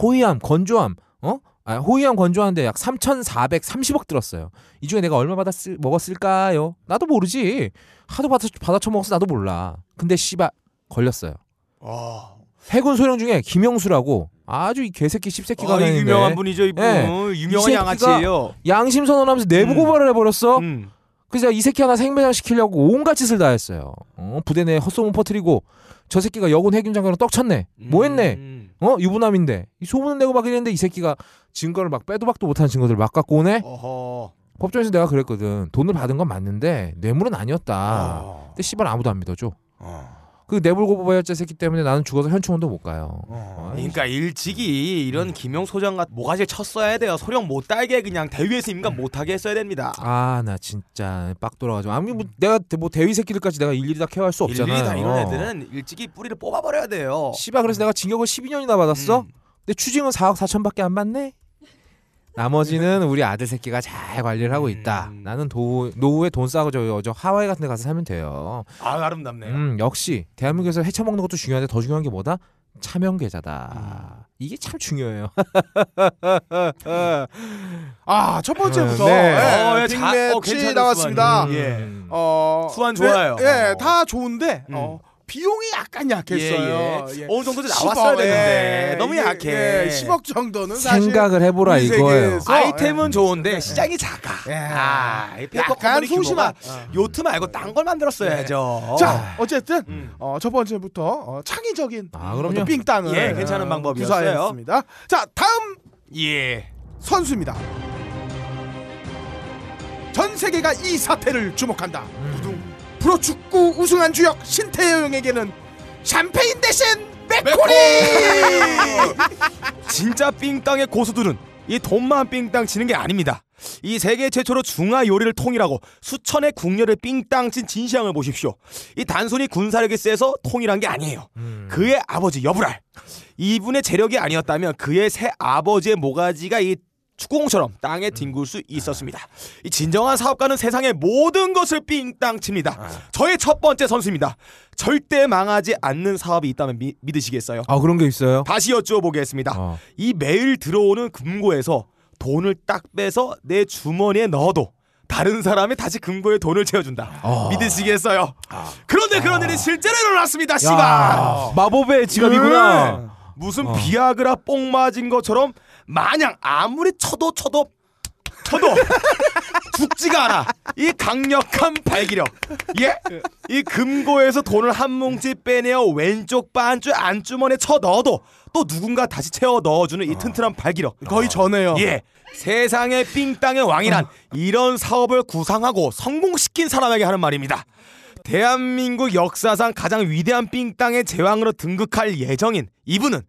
호위함, 건조함, 어? 아, 호위함 건조하는데 약 3,430억 들었어요. 이 중에 내가 얼마 받았을 먹었을까요? 나도 모르지. 하도 받아 받아 처먹어서 나도 몰라. 근데 씨발 걸렸어요.
아.
해군 소령 중에 김영수라고 아주 이 개새끼
아, 이
있는데
유명한 분이죠, 이분.
네.
유명한 양아치예요.
양심 선언하면서 내부
음.
고발을 해버렸어.
음.
그래서 이 새끼 하나 생매장 시키려고 온갖 짓을 다 했어요. 어, 부대 내에 헛소문 퍼뜨리고 저 새끼가 여군 해군 장관으로 떡쳤네. 뭐 했네?
음.
어 유부남인데 이 소문을 내고 막 이랬는데 이 새끼가 증거를 막 빼도 박도 못하는 증거들을 막 갖고 오네
어허.
법정에서 내가 그랬거든 돈을 받은 건 맞는데 뇌물은 아니었다
어.
근데 씨발 아무도 안 믿어줘
어.
그 내불고보발자 새끼 때문에 나는 죽어서 현충원도 못 가요
어.
그러니까 일찍이 이런 김용 소장 같은 모가지 쳤어야 돼요. 소령 못 달게 그냥 대위에서 인간 못하게 했어야 됩니다.
아 나 진짜 빡 돌아가지고 아무 뭐 내가 대- 뭐 대위 새끼들까지 내가 일일이 다 케어할 수 없잖아요
일일이 다 이런 애들은 일찍이 뿌리를 뽑아버려야 돼요.
씨발 그래서 내가 징역을 12년이나 받았어
음.
근데 추징은 4억 4천밖에 안 받네 나머지는 우리 아들 새끼가 잘 관리를 하고 있다
음.
나는 도, 노후에 돈 싸고 저, 저 하와이 같은 데 가서 살면 돼요
아 아름답네요.
음, 역시 대한민국에서 헤쳐먹는 것도 중요한데 더 중요한 게 뭐다? 차명 계좌다.
음.
이게 참 중요해요.
아, 첫 번째부터
네.
예,
어, 예, 자- 어,
빅매치
괜찮은
나왔습니다.
수완이. 예.
음.
어,
수완 좋아요.
네, 예,
어.
다 좋은데
음.
어, 비용이 약간 약했어요.
예, 예.
예.
어느 정도 나왔어야
10억,
되는데
예,
너무
이게,
약해.
예, 10억 정도는
생각을 해보라 이거예요.
아이템은 좋은데 시장이 작아.
예.
아,
약간 소심한.
규모가 요트 말고 딴 걸 만들었어야죠.
자, 어쨌든
음.
어, 첫 번째부터 어, 창의적인
아, 그럼요.
삥땅을
예, 괜찮은
어,
방법이었어요.
자, 다음
예.
선수입니다. 전 세계가 이 사태를 주목한다.
음.
프로축구 우승한 주역 신태영에게는 샴페인 대신 맥코리.
진짜 삥땅의 고수들은 이 돈만 삥땅 치는 게 아닙니다. 이 세계 최초로 중화 요리를 통일하고 수천의 궁녀를 삥땅 친 진시황을 보십시오. 이 단순히 군사력이 세서 통일한 게 아니에요.
음.
그의 아버지 여부랄 이분의 재력이 아니었다면 그의 새 아버지의 모가지가 이 축구공처럼 땅에 뒹굴 수 있었습니다. 이 진정한 사업가는 세상의 모든 것을 삥땅 칩니다. 저의 첫 번째 선수입니다. 절대 망하지 않는 사업이 있다면 미- 믿으시겠어요?
아 그런 게 있어요?
다시 여쭈어보겠습니다.
어.
이 매일 들어오는 금고에서 돈을 딱 빼서 내 주머니에 넣어도 다른 사람이 다시 금고에 돈을 채워준다.
어.
믿으시겠어요? 그런데 그런 일이 실제로 일어났습니다. 씨발.
야, 마법의 지갑이구나.
네. 무슨
어.
비아그라 뽕 맞은 것처럼 마냥 아무리 쳐도 쳐도 쳐도 죽지가 않아. 이 강력한 발기력. 예? 이 금고에서 돈을 한 뭉치 빼내어 왼쪽 반주 안주머니에 쳐 넣어도 또 누군가 다시 채워 넣어주는 이 튼튼한 발기력.
거의 전에요.
예. 세상의 삥땅의 왕이란 이런 사업을 구상하고 성공시킨 사람에게 하는 말입니다. 대한민국 역사상 가장 위대한 삥땅의 제왕으로 등극할 예정인 이분은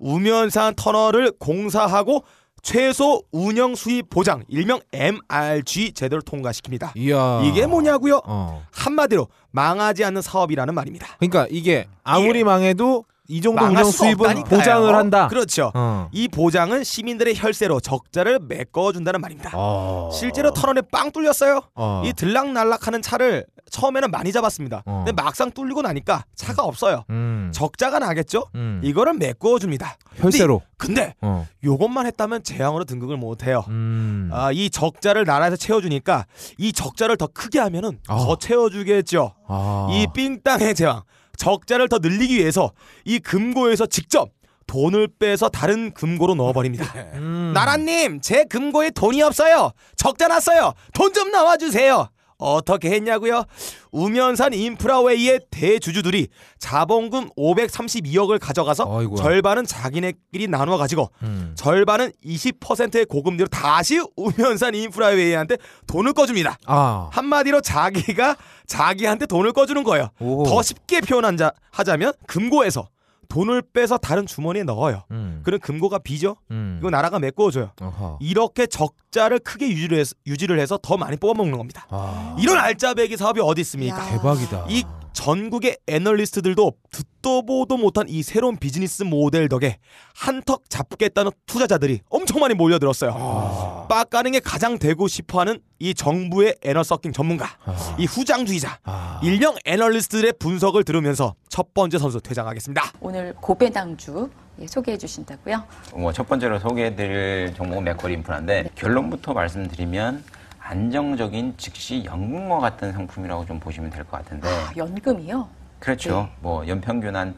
우면산 터널을 공사하고 최소 운영 수입 보장 일명 MRG 제도를 통과시킵니다.
이야.
이게 뭐냐고요?
어.
한마디로 망하지 않는 사업이라는 말입니다.
그러니까 이게 아무리 망해도 이 정도 운영
수
수입은
없다니까요.
보장을 한다.
그렇죠.
어.
이 보장은 시민들의 혈세로 적자를 메꿔준다는 말입니다.
어.
실제로 터널에 빵 뚫렸어요.
어.
이 들락날락하는 차를 처음에는 많이 잡았습니다.
어.
근데 막상 뚫리고 나니까 차가 없어요.
음.
적자가 나겠죠?
음.
이거를 메꿔 줍니다.
혈세로.
근데
어.
요것만 했다면 재앙으로 등극을 못 해요.
음.
아, 이 적자를 나라에서 채워주니까 이 적자를 더 크게 하면은
아.
더 채워주겠죠.
아.
이 삥땅의 제왕 적자를 더 늘리기 위해서 이 금고에서 직접 돈을 빼서 다른 금고로 넣어버립니다.
음.
나라님, 제 금고에 돈이 없어요. 적자 났어요. 돈 좀 나와주세요. 어떻게 했냐고요? 우면산 인프라웨이의 대주주들이 자본금 532억을 가져가서
아이고야.
절반은 자기네끼리 나눠 가지고
음.
절반은 20%의 고금리로 다시 우면산 인프라웨이한테 돈을 꺼줍니다.
아.
한마디로 자기가 자기한테 돈을 꺼주는 거예요.
오.
더 쉽게 표현하자 하자면 금고에서 돈을 빼서 다른 주머니에 넣어요.
음.
그럼 금고가 비죠?
음.
이거 나라가 메꿔줘요.
어허.
이렇게 적자를 크게 유지를 해서, 유지를 해서 더 많이 뽑아먹는 겁니다.
아.
이런 알짜배기 사업이 어디 있습니까?
야.
대박이다.
이 전국의 애널리스트들도 듣도 보도 못한 이 새로운 비즈니스 모델 덕에 한턱 잡겠다는 투자자들이 엄청 많이 몰려들었어요. 빡가능에 가장 되고 싶어하는 이 정부의 에너 서킹 전문가,
아.
이 후장주의자,
아.
일명 애널리스트들의 분석을 들으면서 첫 번째 선수 퇴장하겠습니다.
오늘 고배당주 예, 소개해 주신다고요?
뭐 첫 번째로 소개해드릴 종목은 맥쿼리 인프라인데 결론부터 말씀드리면 안정적인 즉시 연금과 같은 상품이라고 좀 보시면 될 것 같은데
아, 연금이요?
그렇죠.
네.
뭐 연평균 한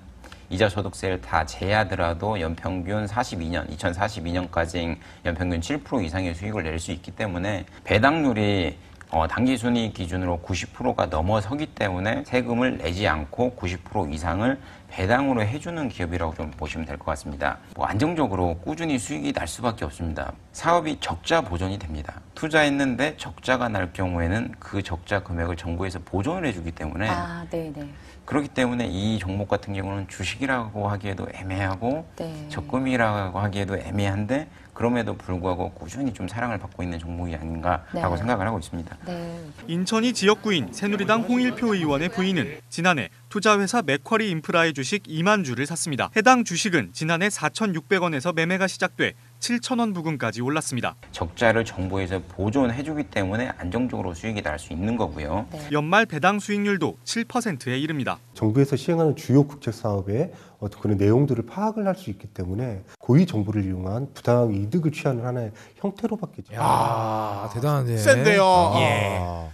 이자 소득세를 다 제하더라도 연평균 42년, 2042년까지 연평균 7% 이상의 수익을 낼 수 있기 때문에 배당률이 어, 당기 순이익 기준으로 90%가 넘어서기 때문에 세금을 내지 않고 90% 이상을 배당으로 해주는 기업이라고 좀 보시면 될 것 같습니다. 뭐 안정적으로 꾸준히 수익이 날 수밖에 없습니다. 사업이 적자 보전이 됩니다. 투자했는데 적자가 날 경우에는 그 적자 금액을 정부에서 보존을 해주기 때문에
아, 네, 네.
그렇기 때문에 이 종목 같은 경우는 주식이라고 하기에도 애매하고
네.
적금이라고 하기에도 애매한데 그럼에도 불구하고 꾸준히 좀 사랑을 받고 있는 종목이 아닌가라고
네.
생각을 하고 있습니다.
네.
인천이 지역구인 새누리당 홍일표 의원의 부인은 지난해 투자회사 맥쿼리 인프라의 주식 2만 주를 샀습니다. 해당 주식은 지난해 4,600원에서 매매가 시작돼 7,000원 부근까지 올랐습니다.
적자를 정부에서 보존해주기 때문에 안정적으로 수익이 날 수 있는 거고요.
네.
연말 배당 수익률도 7%에 이릅니다.
정부에서 시행하는 주요 국책 사업의 어떤 그런 내용들을 파악을 할 수 있기 때문에 고위 정보를 이용한 부당 이득을 취하는 하나의 형태로 바뀌죠.
야 대단하네.
센데요.
아.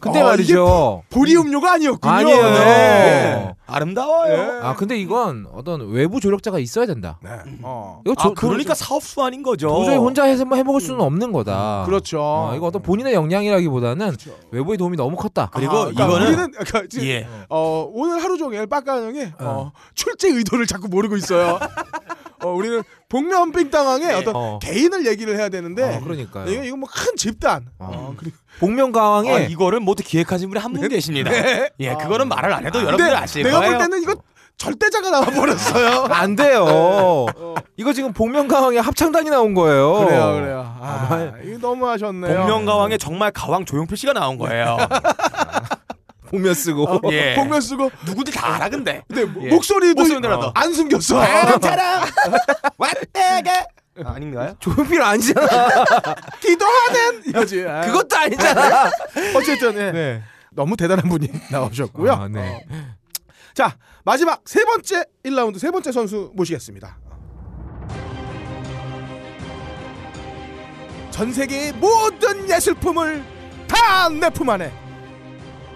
근데
어,
말이죠.
보리 음료가 아니었군요.
아니에요.
네.
아름다워요.
아 근데 이건 어떤 외부 조력자가 있어야 된다.
네. 어.
이거
아,
조-
그러니까
도-
사업 수완인 거죠.
도저히 혼자 해서 뭐 해먹을 수는 없는 거다.
그렇죠.
어, 이거 어떤 본인의 역량이라기보다는 외부의 도움이 너무 컸다.
그리고
아, 그러니까
이거는
우리는 그러니까 지금
예.
어, 오늘 하루 종일 빡가능이 어, 출제 의도를 자꾸 모르고 있어요. 어, 우리는 복면 빙땅왕의 어떤
어.
개인을 얘기를 해야 되는데
어, 그러니까요.
이거 이거 뭐 큰 집단.
어.
어, 그리고
복면 가왕에
아, 이거를 모두 기획하신 분이 한분 계십니다. 예, 그거는 말을 안 해도 여러분들
근데
아실
내가
거예요.
볼 때는 이거 절대자가 나와 버렸어요.
안 돼요. 이거 지금 복면가왕의 합창단이 나온 거예요.
그래요, 그래요. 아,
아,
이거 너무 하셨네요.
복면가왕에 정말 가왕 조용필 씨가 나온 거예요.
복면 쓰고.
어,
예.
복면 쓰고
누구들 다 알아 근데.
근데
예.
목소리도
알아.
안 숨겼어.
바람처럼 왔다가 아, 아닌가요?
조용필 아니잖아.
기도하는 이거지. 아.
그것도 아니잖아.
어쨌든 예.
네.
너무 대단한 분이 나오셨고요.
아, 네.
자 마지막 세 번째 1라운드 세 번째 선수 모시겠습니다. 전 세계의 모든 예술품을 다 내 품 안에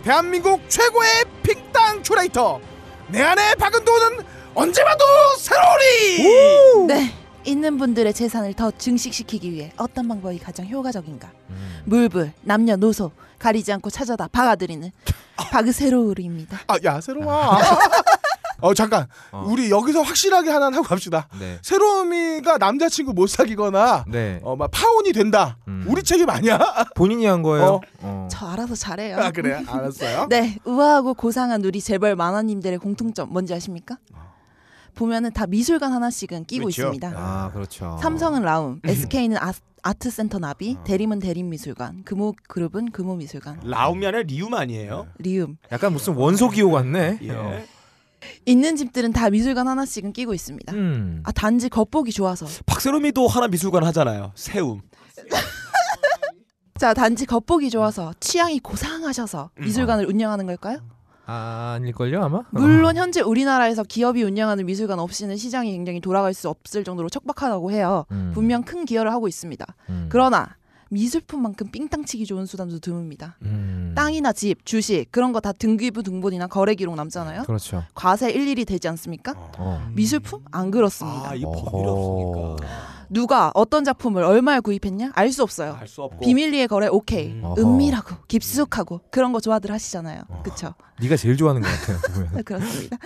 대한민국 최고의 삥땅 큐레이터 내 안에 박은도는 언제 봐도 새로우니
네. 있는 분들의 재산을 더 증식시키기 위해 어떤 방법이 가장 효과적인가?
음.
물불, 남녀노소 가리지 않고 찾아다 박아드리는 바그세로우리입니다.
아야 새로워 어 잠깐
어.
우리 여기서 확실하게 하나 하고 갑시다
네.
새로미가 남자친구 못 사귀거나
네.
어막 파혼이 된다
음.
우리 책임 아니야
본인이 한 거예요.
어.
어.
저 알아서 잘해요.
아 그래 알았어요
네, 우아하고 고상한 우리 재벌 만화님들의 공통점 뭔지 아십니까? 보면은 다 미술관 하나씩은 끼고
그렇죠.
있습니다.
아, 그렇죠.
삼성은 라움, SK는 아, 아트센터 나비, 대림은 대림미술관, 금호그룹은 금호미술관,
라움이 아니라 리움 아니에요?
리움.
약간 무슨 원소 기호 같네.
예.
어.
있는 집들은 다 미술관 하나씩은 끼고 있습니다.
음.
아 단지 겉보기 좋아서.
박세롬이도 하나 미술관 하잖아요. 세움.
자 단지 겉보기 좋아서 취향이 고상하셔서
음.
미술관을 운영하는 걸까요?
아, 아닐걸요 아마?
물론 현재 우리나라에서 기업이 운영하는 미술관 없이는 시장이 굉장히 돌아갈 수 없을 정도로 척박하다고 해요.
음.
분명 큰 기여를 하고 있습니다.
음.
그러나 미술품만큼 삥땅치기 좋은 수단도 드뭅니다.
음.
땅이나 집, 주식 그런 거 다 등기부 등본이나 거래 기록 남잖아요.
그렇죠.
과세 일일이 되지 않습니까?
어.
미술품 안 그렇습니다.
아, 이. 법률이 없으니까
누가 어떤 작품을 얼마에 구입했냐 알 수 없어요.
알수 없고.
비밀리에 거래 오케이.
음.
은밀하고 깊숙하고 그런 거 좋아들 하시잖아요. 그쵸?
네가 제일 좋아하는 것 같아요. 보면.
네, 그렇습니다.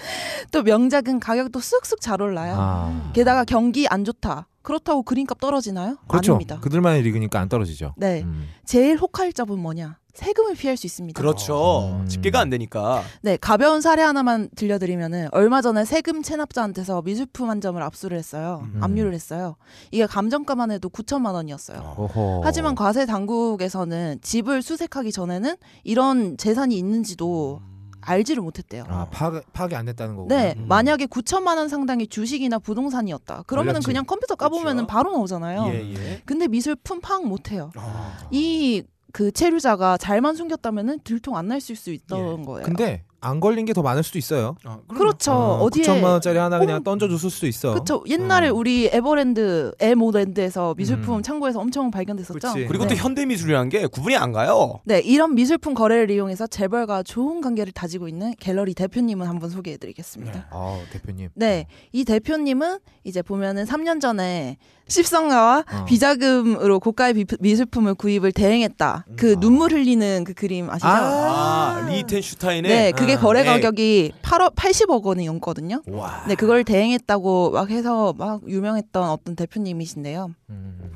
또 명작은 가격도 쑥쑥 잘 올라요.
아.
게다가 경기 안 좋다. 그렇다고 그림값 떨어지나요?
그렇죠.
아닙니다.
그들만의 리그니까 안 떨어지죠.
네.
음.
제일 혹할 점은 뭐냐? 세금을 피할 수 있습니다.
그렇죠.
음.
집계가 안 되니까.
네, 가벼운 사례 하나만 들려드리면은 얼마 전에 세금 체납자한테서 미술품 한 점을 압수를 했어요.
음.
압류를 했어요. 이게 감정가만 해도 9천만 원이었어요.
어허.
하지만 과세 당국에서는 집을 수색하기 전에는 이런 재산이 있는지도 알지를 못했대요.
아, 파악, 파악이 안 됐다는 거구나.
네,
음.
만약에 9천만 원 상당의 주식이나 부동산이었다. 그러면은. 그냥 컴퓨터 까보면은
그렇죠.
바로 나오잖아요.
예, 예.
근데 미술품 파악 못해요.
아.
이 그 체납자가 잘만 숨겼다면은 들통 안 날 수 있던 거예요.
근데 안 걸린 게 더 많을 수도 있어요.
아.
그렇죠.
어,
어디에
9천만 원짜리 하나 그냥
홈-
던져줬을 수도 있어.
그렇죠. 옛날에
어.
우리 에버랜드 에모랜드에서 미술품
음.
창고에서 엄청 발견됐었죠.
그치.
그리고
네.
또 현대 미술이라는 게 구분이 안 가요.
네, 이런 미술품 거래를 이용해서 재벌과 좋은 관계를 다지고 있는 갤러리 대표님을 한번 소개해드리겠습니다.
아, 대표님.
네, 이 대표님은 이제 보면은 3년 전에 십성가와
어.
비자금으로 고가의 비- 미술품을 구입을 대행했다. 그 눈물 흘리는 그 그림 아시죠?
아, 리텐슈타인의
네, 그게
아,
거래
네.
가격이 8억 80억 원이 넘거든요.
와.
네, 그걸 대행했다고 막 해서 막 유명했던 어떤 대표님이신데요.
음.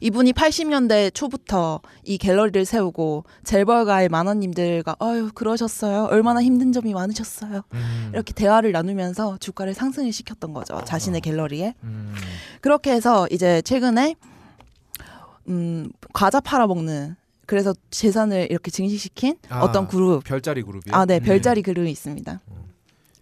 이분이 80년대 초부터 이 갤러리를 세우고 재벌가의 만화님들과 아유 그러셨어요. 얼마나 힘든 점이 많으셨어요.
음.
이렇게 대화를 나누면서 주가를 상승을 시켰던 거죠. 자신의 갤러리에.
음.
그렇게 해서 이제 최근에 음 과자 팔아먹는 그래서 재산을 이렇게 증식시킨
아,
어떤 그룹
별자리 그룹이요.
아 네 별자리 그룹이 있습니다.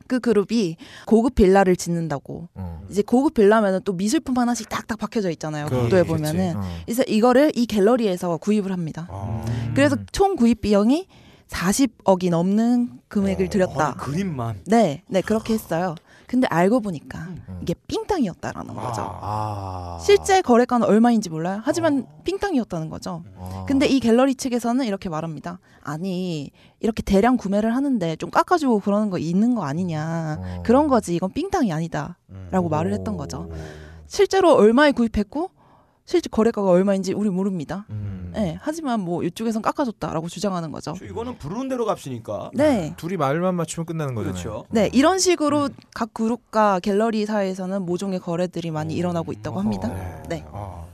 그 그룹이 고급 빌라를 짓는다고
어.
이제 고급 빌라면은 또 미술품 하나씩 딱딱 박혀져 있잖아요.
있겠지.
보면은
어.
그래서 이거를 이 갤러리에서 구입을 합니다.
아.
그래서 총 구입 비용이 40억이 넘는 금액을 들였다.
아, 그림만.
네, 네 그렇게 했어요. 근데 알고 보니까
음.
이게 삥땅이었다라는 거죠.
아.
실제 거래가는 얼마인지 몰라요. 하지만 삥땅이었다는 거죠.
아.
근데 이 갤러리 측에서는 이렇게 말합니다. 아니 이렇게 대량 구매를 하는데 좀 깎아주고 그러는 거 있는 거 아니냐.
어.
그런 거지 이건 삥땅이 아니다라고
음.
말을 했던 거죠. 실제로 얼마에 구입했고 실제 거래가가 얼마인지 우리 모릅니다.
음.
네, 하지만 뭐 이쪽에선 깎아줬다라고 주장하는 거죠.
저 이거는 부르는 대로 값이니까.
네.
둘이 말만 맞추면 끝나는 거잖아요.
그렇죠.
네, 이런 식으로 각 그룹과 갤러리 사이에서는 모종의 거래들이 많이 일어나고 있다고 합니다. 네.
아.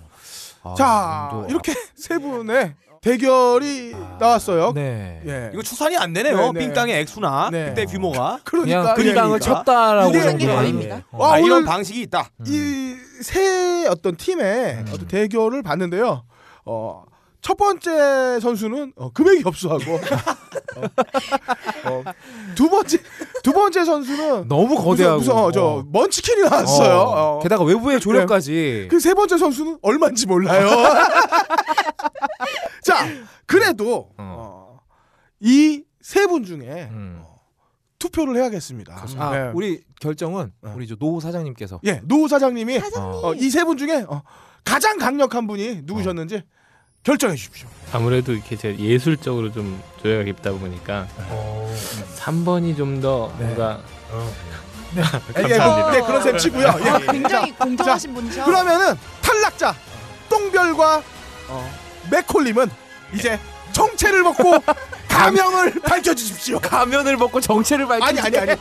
아, 자또
이렇게 세 분의 대결이 나왔어요.
네.
예.
이거 추산이 안 되네요.
네, 네.
빙땅의 액수나
네.
그때 규모가.
그러니까
빙땅을
그러니까.
쳤다라고 보는 게
거의입니다.
어.
아,
아, 이런 방식이 있다.
이세 어떤 팀의
음.
어떤 대결을 봤는데요. 어, 첫 번째 선수는 어, 금액이 협소하고 어, 어, 두 번째 두 번째 선수는
너무 거대하고
무슨, 무슨 어, 저
어.
먼치킨이 나왔어요.
어.
어.
게다가 외부의 조력까지
그 세 번째 선수는 얼마인지 몰라요. 자, 그래도 어, 이세 분 중에
음.
투표를 해야겠습니다.
아,
네.
우리 결정은 우리 저노 사장님께서
예, 노 사장님이
사장님.
어, 이세 분 중에 어, 가장 강력한 분이 누구셨는지 결정해 주십시오.
아무래도 이렇게 제 예술적으로 좀 조예가 깊다 보니까 3번이 좀 더 뭔가
예,
감사합니다.
네, 그런 셈 치고요. 예.
아, 굉장히
자,
공정하신
자,
분이셔.
그러면은 탈락자 똥별과 어, 맥콜님은 이제 정체를 벗고 가명을 밝혀주십시오.
가면을 벗고 정체를 밝히
아니 아니 아니.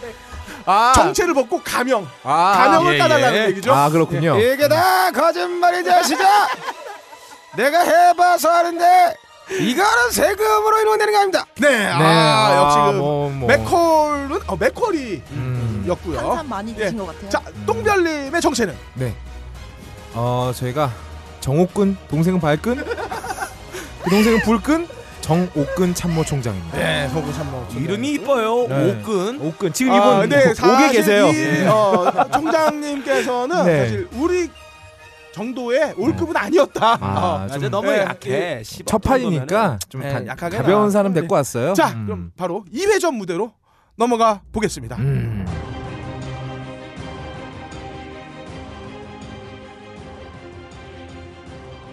아,
정체를 벗고 가명.
아,
가명을
예,
따달라는
예.
얘기죠.
아 그렇군요.
이게 다 거짓말이지 아시자? 내가 해봐서 아는데 이거는 세금으로 이루어내는 게 아닙니다.
네, 아, 역시 그
뭐, 뭐.
맥콜은 어, 맥콜이였고요.
음,
한참 많이
예.
드신 것 같아요.
자, 똥별님의 정체는
네. 어 저희가 정옥근 동생은 발끈 그 동생은 불끈 정옥근 참모총장입니다.
네, 서구 참모
이름이 이뻐요.
네.
옥근.
옥근 지금
아,
이분
네,
오게
사실
계세요.
이, 어, 총장님께서는
네.
사실 우리 정도의 올급은 아니었다.
아,
어.
좀
이제 너무
네.
약해.
첫 판이니까 좀
네,
가,
약하게
가벼운 사람 데리고 왔어요.
자,
음.
그럼 바로 2회전 무대로 넘어가 보겠습니다.
음.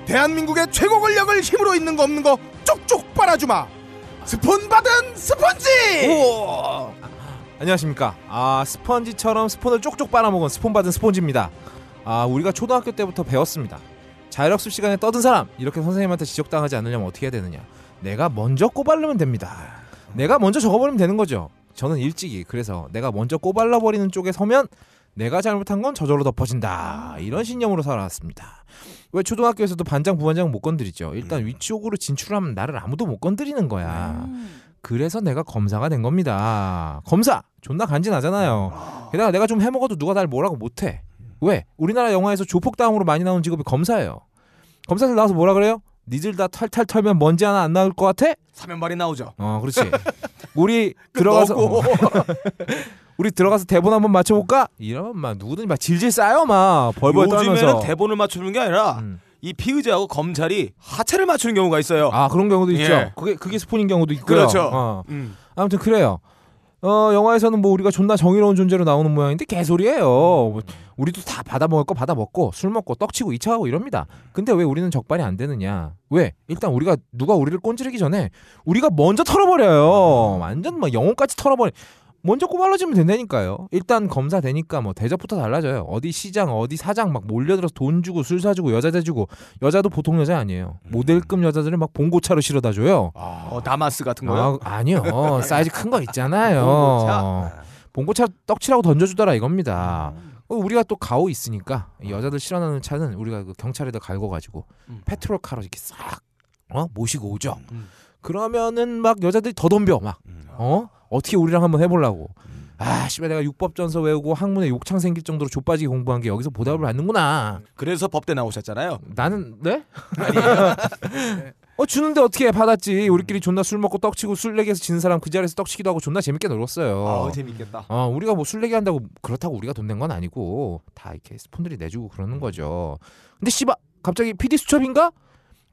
대한민국의 최고 권력을 힘으로 있는 거 없는 거 쪽쪽 빨아주마. 스폰 받은 스펀지.
안녕하십니까. 아 스펀지처럼 스폰을 쪽쪽 빨아먹은 스폰 받은 스폰지입니다. 아 우리가 초등학교 때부터 배웠습니다. 자율학습 시간에 떠든 사람 이렇게 선생님한테 지적당하지 않으려면 어떻게 해야 되느냐? 내가 먼저 꼬발르면 됩니다. 내가 먼저 적어버리면 되는 거죠. 저는 일찍이 그래서 내가 먼저 꼬발라 버리는 쪽에 서면 내가 잘못한 건 저절로 덮어진다 이런 신념으로 살아왔습니다. 왜 초등학교에서도 반장 부반장 못 건드리죠. 일단 위쪽으로 진출하면 나를 아무도 못 건드리는 거야.
음.
그래서 내가 검사가 된 겁니다. 검사 존나 간지나잖아요. 게다가 내가 좀 해먹어도 누가 날 뭐라고 못해. 왜? 우리나라 영화에서 조폭 다음으로 많이 나오는 직업이 검사예요. 검사들 나와서 뭐라 그래요? 니들 다 탈탈 털면 먼지 하나 안 나올 것 같아?
사면발이 나오죠.
어, 그렇지. 우리 들어가서
너고.
우리 들어가서 대본 한번 맞춰볼까? 이러면 막 누구든지 막 질질 싸요 막 벌벌
요즘에는
떨면서.
대본을 맞추는 게 아니라
음.
이 피의자하고 검찰이 하체를 맞추는 경우가 있어요.
아 그런 경우도 있죠.
예.
그게 그게 스폰인 경우도 있고요.
그렇죠.
어.
음.
아무튼 그래요. 어 영화에서는 뭐 우리가 존나 정의로운 존재로 나오는 모양인데 개소리예요. 뭐 우리도 다 받아 먹을 거 받아 먹고 술 먹고 떡치고 이차하고 이럽니다. 근데 왜 우리는 적발이 안 되느냐? 왜? 일단 우리가 누가 우리를 꼰지르기 전에 우리가 먼저 털어버려요. 완전 막 영혼까지 털어버려. 먼저 꼬발라지면 된다니까요. 일단 검사 되니까 뭐 대접부터 달라져요. 어디 시장, 어디 사장 막 몰려들어서 돈 주고 술 사주고 여자 대주고 여자도 보통 여자 아니에요. 모델급 여자들을 막 봉고차로 실어다 줘요.
어, 다마스 같은 거요.
아, 아니요. 사이즈 큰 거 있잖아요.
봉고차?
봉고차 떡치라고 던져주더라 이겁니다. 어, 우리가 또 가오 있으니까 이 여자들 실어나는 차는 우리가 그 경찰에다 갈궈가지고
음.
페트롤카로 이렇게 싹 어? 모시고 오죠.
음.
그러면은 막 여자들이 더 덤벼 막 어? 어떻게 우리랑 한번 해보려고. 아, 씨발 내가 육법전서 외우고 학문에 욕창 생길 정도로 좆빠지게 공부한 게 여기서 보답을 받는구나.
그래서 법대 나오셨잖아요.
나는 네? 어 주는데 어떻게 해? 받았지. 우리끼리 존나 술 먹고 떡치고 술래기에서 지는 사람 그 자리에서 떡치기도 하고 존나 재밌게 놀았어요.
아, 재밌겠다.
어, 우리가 뭐 술래기 한다고 그렇다고 우리가 돈 낸 건 아니고 다 이렇게 스폰들이 내주고 그러는 거죠. 근데 씨발 갑자기 PD 수첩인가?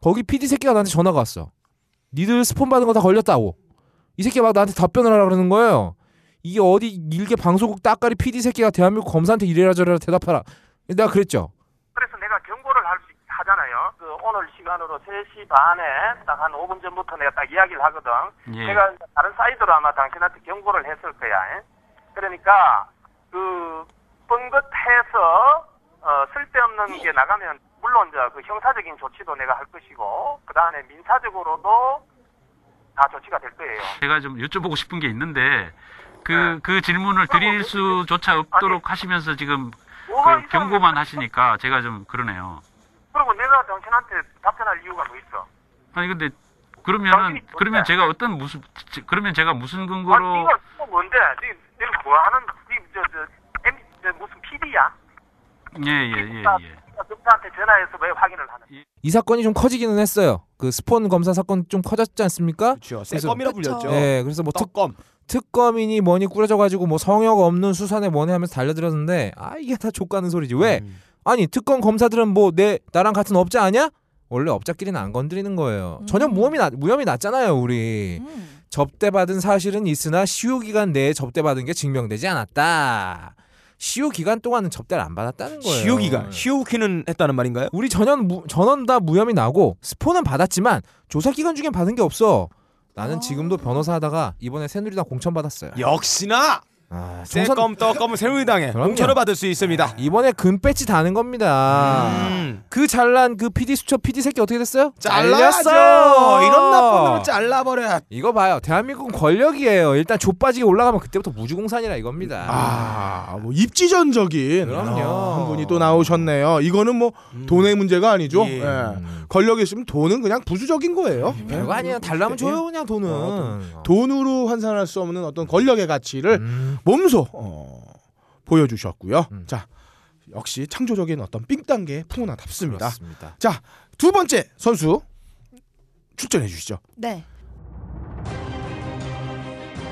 거기 PD 새끼가 나한테 전화가 왔어. 니들 스폰 받은 거 다 걸렸다고. 이 새끼가 막 나한테 답변을 하라 그러는 거예요. 이게 어디 일개 방송국 따까리 PD 새끼가 대한민국 검사한테 이래라 저래라 대답하라. 내가 그랬죠.
그래서 내가 경고를 했잖아요. 그 오늘 시간으로 3시 반에 딱 한 5분 전부터 내가 딱 이야기를 하거든.
예.
내가 다른 사이드로 아마 당신한테 경고를 했을 거야. 예? 그러니까 그 뻥긋해서 어, 쓸데없는 게 나가면 물론 이제 그 형사적인 조치도 내가 할 것이고 그 다음에 민사적으로도 다 조치가 될 거예요.
제가 좀 여쭤보고 싶은 게 있는데 그, 그 질문을 드릴 수조차 없도록 하시면서 지금 그 경고만 하시니까 제가 좀 그러네요.
그리고 내가 당신한테 답변할 이유가 뭐 있어?
아니 근데 그러면은 그러면 제가 어떤 무슨 그러면 제가 무슨
아,
근거로
이거 또 뭔데? 니, 니는 뭐 하는, 니, 저, 저, M, 저, 무슨 PD야?
예예예 예,
검사한테 전화해서 왜 확인을 하는?
이 사건이 좀 커지기는 했어요. 그 스폰 검사 사건 좀 커졌지 않습니까?
그렇죠. 새껌이라 불렸죠.
네, 그래서 뭐 특,
떡껌.
특검이니 뭐니 꾸려져가지고 뭐 성역 없는 수사네 뭐네 하면서 달려들었는데 아 이게 다 족가는 소리지 왜?
음.
아니 특검 검사들은 뭐 내 나랑 같은 업자 아니야? 원래 업자끼리는 안 건드리는 거예요. 전혀 무혐의 나, 무혐의 났잖아요 우리.
음.
접대받은 사실은 있으나 시효 기간 내에 접대받은 게 증명되지 않았다. 시효 기간 동안은 접대를 안 받았다는 거예요.
시효 기간, 시효 쿠키는 했다는 말인가요?
우리 전원 무, 전원 다 무혐의 나고 스포는 받았지만 조사 기간 중엔 받은 게 없어. 나는 지금도 변호사 하다가 이번에 새누리당 공천 받았어요.
역시나
아,
새껌 떡껌은 새누리당에. 공천을 받을 수 있습니다.
이번에 금 배지 다는 겁니다.
음.
그 잘난 그 PD 수첩 PD 새끼 어떻게 됐어요?
잘렸어. 이런 나쁜 놈을 잘라버려.
이거 봐요. 대한민국은 권력이에요. 일단 좆빠지게 올라가면 그때부터 무주공산이라 이겁니다.
아, 뭐 입지전적인
그럼요.
아, 한 분이 또 나오셨네요. 이거는 뭐 돈의 문제가 아니죠.
예.
예. 권력이 있으면 돈은 그냥 부수적인 거예요. 예.
별거 아니야. 달라면 줘요 그냥 돈은.
어, 돈 으로 환산할 수 없는 어떤 권력의 가치를
음.
몸소 어, 보여주셨고요. 자, 역시 창조적인 어떤 삥 단계 풍운하답습니다. 자, 두 번째 선수 출전해 주시죠.
네.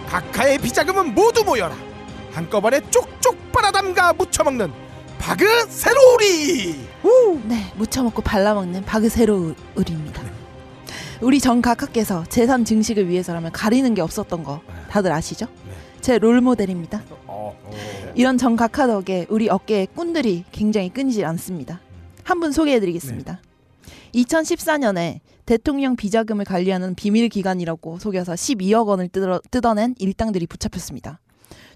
각하의 비자금은 모두 모여라. 한꺼번에 쪽쪽 빨아담가 묻혀먹는 바그 세로리.
네, 무쳐먹고 발라먹는 바그세로울입니다. 우리 전 각하께서 재산 증식을 위해서라면 가리는 게 없었던 거 다들 아시죠? 제 롤모델입니다. 이런 전 각하 덕에 우리 어깨에 꾼들이 굉장히 끊이질 않습니다. 한 분 소개해드리겠습니다. 2014년에 대통령 비자금을 관리하는 비밀 기관이라고 속여서 12억 원을 뜯어, 뜯어낸 일당들이 붙잡혔습니다.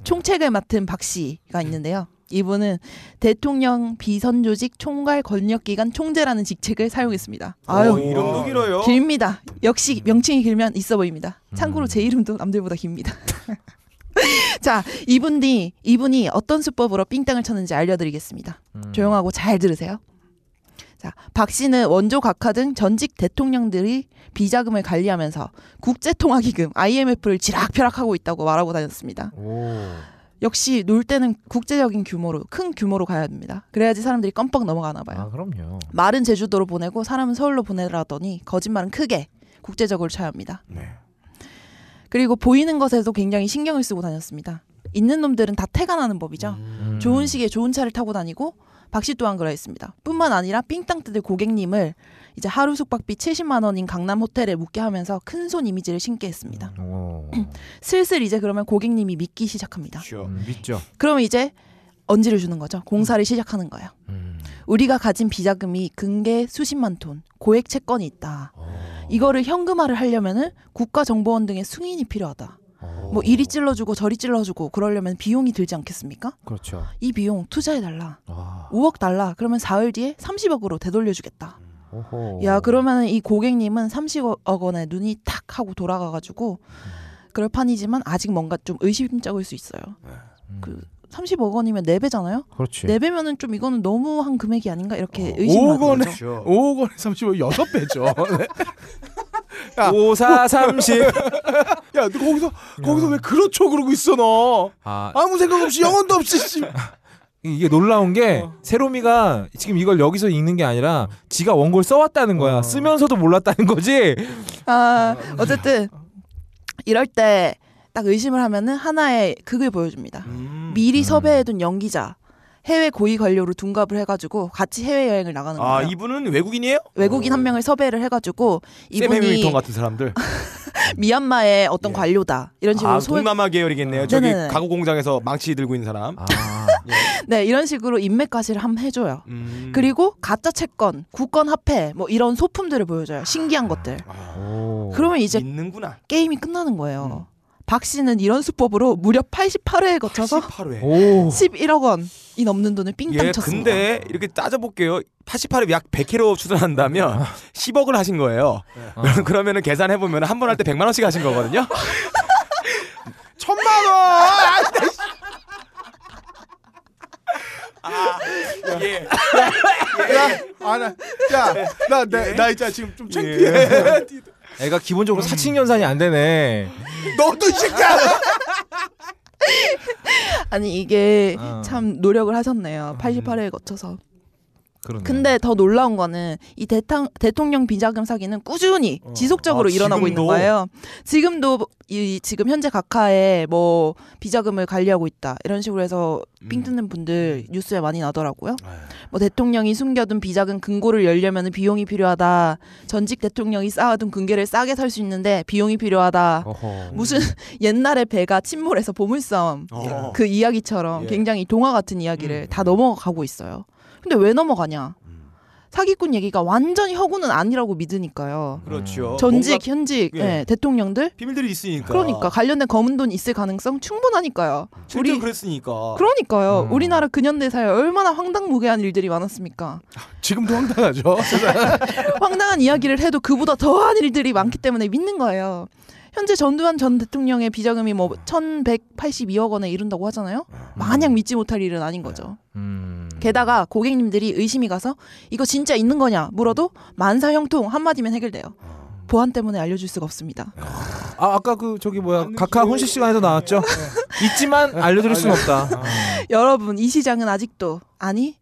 총책을 맡은 박 씨가 있는데요. 이분은 대통령 비선조직 총괄 권력기관 총재라는 직책을 사용했습니다. 아유,
어, 이름도 길어요.
길입니다. 역시 명칭이 길면 있어 보입니다. 참고로 제 이름도 남들보다 깁니다. 자, 이분이 이분이 어떤 수법으로 삥땅을 쳤는지 알려드리겠습니다. 조용하고 잘 들으세요. 자, 박 씨는 원조 각하 등 전직 대통령들이 비자금을 관리하면서 국제통화기금 IMF를 지락펴락하고 있다고 말하고 다녔습니다. 역시 놀 때는 국제적인 규모로 큰 규모로 가야 됩니다. 그래야지 사람들이 껌뻑 넘어가나 봐요.
아 그럼요.
말은 제주도로 보내고 사람은 서울로 보내라더니 거짓말은 크게 국제적으로 쳐야 합니다. 그리고 보이는 것에도 굉장히 신경을 쓰고 다녔습니다. 있는 놈들은 다 태가 나는 법이죠.
음.
좋은 시기에 좋은 차를 타고 다니고 박 씨 또한 그러했습니다. 뿐만 아니라 삥땅 뜯을 고객님을 이제 하루 숙박비 70만 원인 강남 호텔에 묵게 하면서 큰손 이미지를 신게 했습니다.
오.
슬슬 이제 그러면 고객님이 믿기 시작합니다.
음, 믿죠.
그럼 이제 언지를 주는 거죠. 공사를 시작하는 거예요.
음.
우리가 가진 비자금이 근계 수십만 톤, 고액 채권이 있다. 이거를 현금화를 하려면은 국가정보원 등의 승인이 필요하다. 뭐 이리 찔러주고 저리 찔러주고 그러려면 비용이 들지 않겠습니까?
그렇죠.
이 비용 투자해 달라.
아.
5억 달라. 그러면 사흘 뒤에 30억으로 되돌려주겠다.
오호.
야 그러면은 이 고객님은 30억 원에 눈이 탁 하고 돌아가가지고 그럴 판이지만 아직 뭔가 좀 의심쩍을 수 있어요. 그 30억 원이면 4배잖아요?
그렇지.
4배면은 좀 이거는 너무한 금액이 아닌가 이렇게 의심을
5억 원에
하죠.
5억 원에 30억 6배죠. 네. 야,
5, 4, 30.
야, 너 거기서 거기서 왜 그렇죠 그러고 있어 너?
아,
아무 생각 없이 영혼도 없이 씨.
이게 놀라운 게
어.
세로미가 지금 이걸 여기서 읽는 게 아니라 지가 원고를 써왔다는 거야.
어.
쓰면서도 몰랐다는 거지.
아 어쨌든 이럴 때 딱 의심을 하면은 하나의 극을 보여줍니다.
음.
미리 섭외해둔 연기자 해외 고위 관료로 둔갑을 해가지고 같이 해외 여행을 나가는 거예요.
아 이분은 외국인이에요?
외국인 한 명을 섭외를 해가지고
샘
이분이
해밀턴 같은 사람들.
미얀마의 어떤 관료다 이런 식으로
아
소개
동남아 계열이겠네요. 저기
네네네.
가구 공장에서 망치 들고 있는 사람.
아,
네 이런 식으로 인맥 가시를 한번 해줘요.
음.
그리고 가짜 채권, 국권 화폐 뭐 이런 소품들을 보여줘요. 신기한 것들.
오.
그러면 이제
있는구나.
게임이 끝나는 거예요. 박 씨는 이런 수법으로 무려 88회에 거쳐서
88회.
오.
11억 원이 넘는 돈을 삥땅
예,
쳤습니다.
근데 이렇게 따져볼게요. 88에 약 100회로 추산한다면 10억을 하신 거예요. 그러면은 계산해 보면 한 번 할 때 100만 원씩 하신 거거든요.
천만 원.
예.
야, 아 나, 야, 나, 나, 나 진짜 지금 좀 창피해.
애가 기본적으로 사칭 연산이 안 되네.
너도 이 새끼야.
아니 이게
어.
참 노력을 하셨네요. 88회에 거쳐서.
그러네.
근데 더 놀라운 거는 이 대탕, 대통령 비자금 사기는 꾸준히 지속적으로
아,
일어나고 있는
지금도?
거예요. 지금도 이 지금 현재 각하에 뭐 비자금을 관리하고 있다 이런 식으로 해서 삥 뜯는 분들 뉴스에 많이 나더라고요. 뭐 대통령이 숨겨둔 비자금 금고를 열려면 비용이 필요하다. 전직 대통령이 쌓아둔 금괴를 싸게 살 수 있는데 비용이 필요하다.
어허.
무슨 옛날에 배가 침몰해서 보물섬
어.
그 이야기처럼
예.
굉장히 동화 같은 이야기를 다 넘어가고 있어요. 근데 왜 넘어가냐? 사기꾼 얘기가 완전히 허구는 아니라고 믿으니까요.
그렇죠.
전직,
뭔가
현직
예.
예, 대통령들
비밀들이 있으니까.
그러니까 관련된 검은 돈 있을 가능성 충분하니까요.
실제로
우리
그랬으니까.
그러니까요.
음.
우리나라 근현대사에 얼마나 황당무계한 일들이 많았습니까?
지금도 황당하죠.
황당한 이야기를 해도 그보다 더한 일들이 많기 때문에 믿는 거예요. 현재 전두환 전 대통령의 비자금이 뭐 1,182억 원에 이른다고 하잖아요. 마냥 믿지 못할 일은 아닌 거죠.
음.
게다가 고객님들이 의심이 가서 이거 진짜 있는 거냐 물어도 만사 형통 한마디면 해결돼요. 보안 때문에 알려줄 수가 없습니다.
아 아까 그 저기 뭐야 각하 혼식 시간에도 나왔죠. 있지만 알려드릴 순 없다.
여러분 이 시장은 아직도 아니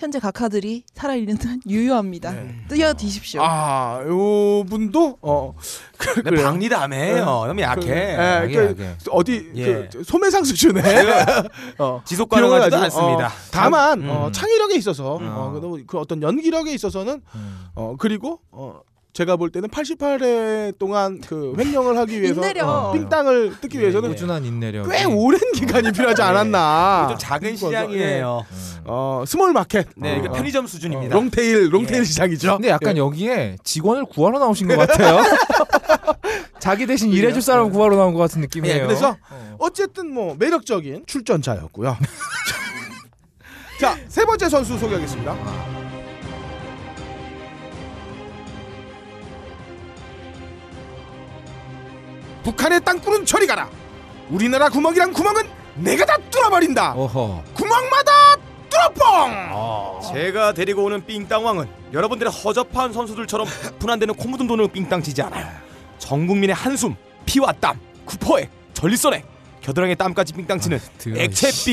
현재 각하들이 살아있는 한 유효합니다. 뛰어드십시오.
아, 요 분도 어 그,
근데
그래요.
박리담해요. 너무 약해.
그, 예,
약해,
그,
약해.
어디
예.
그 소매상 수준의 어,
지속 가능하지도 않습니다.
어, 다만
음.
어, 창의력에 있어서
음.
어, 그, 그 어떤 연기력에 있어서는
음.
어 그리고 어 제가 볼 때는 88회 동안 그 횡령을 하기 위해서. 어, 삥땅을 뜯기
예,
위해서는
꾸준한 인내력.
꽤 오랜 기간이 필요하지 않았나.
좀 작은 시장이에요.
예. 어 small market.
네, 이게
어,
편의점
어,
수준입니다.
long tail long tail
예.
시장이죠.
근데 약간
예.
여기에 직원을 구하러 나오신 것 같아요. 자기 대신 일해줄 사람 구하러 나온 것 같은 느낌이에요.
예, 그래서
어.
어쨌든 뭐 매력적인 출전자였고요. 자, 세 번째 선수 소개하겠습니다. 북한의 땅굴은 저리 가라. 우리나라 구멍이란 구멍은 내가 다 뚫어버린다.
어허.
구멍마다 뚫어뻥.
제가 데리고 오는 삥땅왕은 여러분들의 허접한 선수들처럼 분한되는 코 묻은 돈으로 삥땅 치지 않아요. 전 국민의 한숨, 피와 땀, 구포액, 전리선액, 겨드랑이 땀까지 삥땅 치는
더러워,
액체
씨.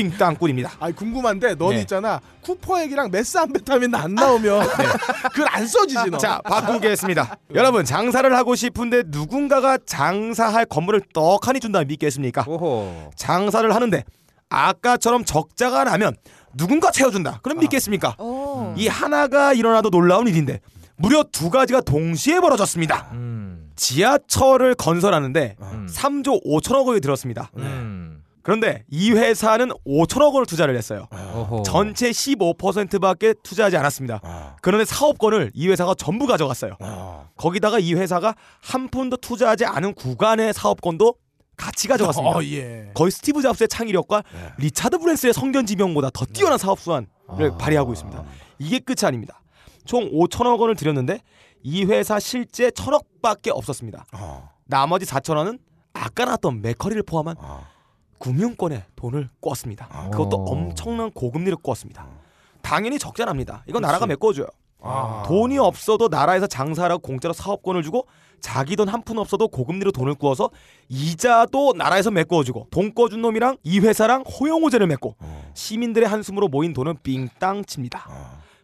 아. 궁금한데 넌
네.
있잖아 쿠퍼 액이랑 메스암페타민 안 나오면 그걸 안 써지지 너.
자, 바꾸겠습니다. 여러분, 장사를 하고 싶은데 누군가가 장사할 건물을 떡하니 준다면 믿겠습니까?
오호.
장사를 하는데 아까처럼 적자가 나면 누군가 채워준다. 그럼 믿겠습니까?
오.
이 하나가 일어나도 놀라운 일인데 무려 두 가지가 동시에 벌어졌습니다.
음.
지하철을 건설하는데
음.
3조 5천억 원이 들었습니다.
음.
그런데 이 회사는 5천억 원을 투자를 했어요.
어허.
전체 15%밖에 투자하지 않았습니다. 그런데 사업권을 이 회사가 전부 가져갔어요. 거기다가 이 회사가 한 푼도 투자하지 않은 구간의 사업권도 같이 가져갔습니다.
어, 예.
거의 스티브 잡스의 창의력과 리차드 브랜슨의 선견지명보다 더 뛰어난 사업 수완을 발휘하고 있습니다. 이게 끝이 아닙니다. 총 5천억 원을 들였는데 이 회사 실제 천억밖에 없었습니다. 나머지 4천억 원은 아까 나왔던 맥커리를 포함한 금융권에 돈을 꿨습니다. 그것도
어.
엄청난 고금리를 꿨습니다. 당연히 적자납니다. 이건 나라가 메꿔줘요.
아.
돈이 없어도 나라에서 장사하라고 공짜로 사업권을 주고 자기 돈 한 푼 없어도 고금리로 돈을 구워서 이자도 나라에서 메꿔주고 돈 꿔준 놈이랑 이 회사랑 호용호제를 맺고 시민들의 한숨으로 모인 돈은 삥땅 칩니다.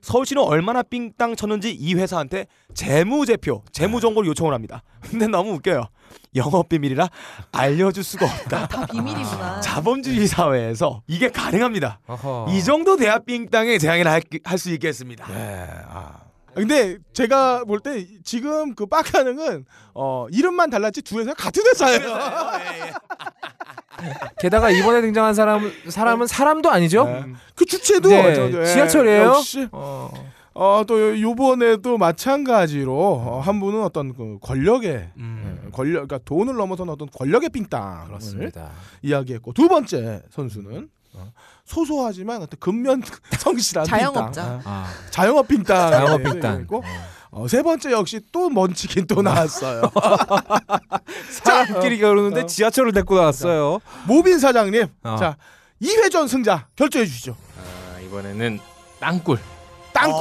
서울시는 얼마나 삥땅 쳤는지 이 회사한테 재무제표, 재무정보를 요청을 합니다. 근데 너무 웃겨요. 영업 비밀이라 알려줄 수가 없다.
다 비밀이구나.
자본주의 사회에서 이게 가능합니다.
어허.
이 정도 돼야 삥땅에 재앙을 할수 있겠습니다.
근데 제가 볼 때 지금 그 빡가능은 어 이름만 달랐지 두 회사 같은 회사예요.
게다가 이번에 등장한 사람 사람은 사람도 아니죠?
그 주체도
네,
저- 예,
지하철이에요.
역시
어.
어 또 요번에도 마찬가지로 어, 한 분은 어떤 그 권력의
음.
예, 권력 그러니까 돈을 넘어서는 어떤 권력의 삥땅
그렇습니다.
이야기했고 두 번째 선수는 어, 소소하지만 어떤 근면 성실한
자영업자.
삥땅.
아.
자영업 삥땅
자영업 삥땅.
있고 어, 세 번째 역시 또 먼치킨 또 나왔어요.
사람끼리 겨루는데
어.
지하철을 데리고 나왔어요.
모빈 사장님,
어.
자 2회전 승자 결정해 주시죠.
아, 이번에는 땅굴.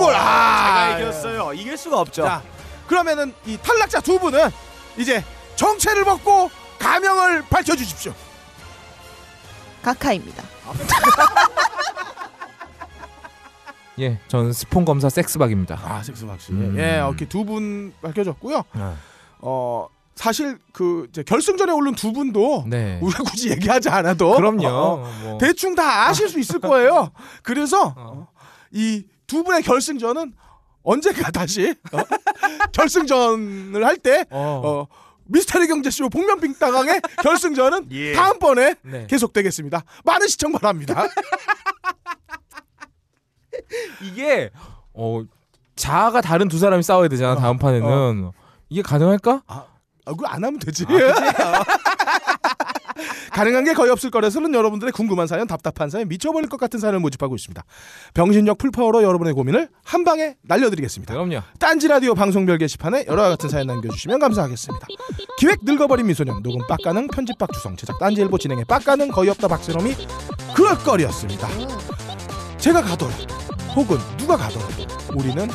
어,
아,
제가 이겼어요. 이길 수가 없죠.
자, 그러면은 이 탈락자 두 분은 이제 정체를 벗고 가명을 밝혀 주십시오.
가카입니다.
예, 전 스폰 검사 섹스박입니다.
아 섹스박 씨.
음.
예, 이렇게 두 분 밝혀졌고요.
아,
어 사실 그 이제 결승전에 오른 두 분도
네.
우리가 굳이 얘기하지 않아도
그럼요.
어,
뭐.
대충 다 아실 수 있을 거예요. 그래서
어.
이두 분의 결승전은 언젠가 다시 어, 결승전을 할때
어.
어, 미스터리 경제쇼 복면빙 당왕의 결승전은
예.
다음번에
네.
계속되겠습니다. 많은 시청 바랍니다.
이게 어 자아가 다른 두 사람이 싸워야 되잖아. 다음 판에는 이게 가능할까?
아, 그거 안 하면 되지. 가능한 게 거의 없을 거라서는 여러분들의 궁금한 사연, 답답한 사연, 미쳐버릴 것 같은 사연을 모집하고 있습니다. 병신력 풀파워로 여러분의 고민을 한 방에 날려드리겠습니다.
그럼요.
딴지 라디오 방송별 게시판에 여러 같은 사연 남겨주시면 감사하겠습니다. 기획 늙어버린 미소년, 녹음 빡가능, 편집 박주성, 제작 딴지일보 진행의 빡가능 거의 없다 박세롬이 그럴 거리였습니다. 제가 가더라도 혹은 누가 가더라도 우리는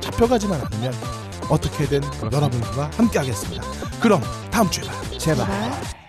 잡혀가지만 않으면 어떻게든 여러분과 함께하겠습니다. 그럼 다음 주에 봐요. 제발.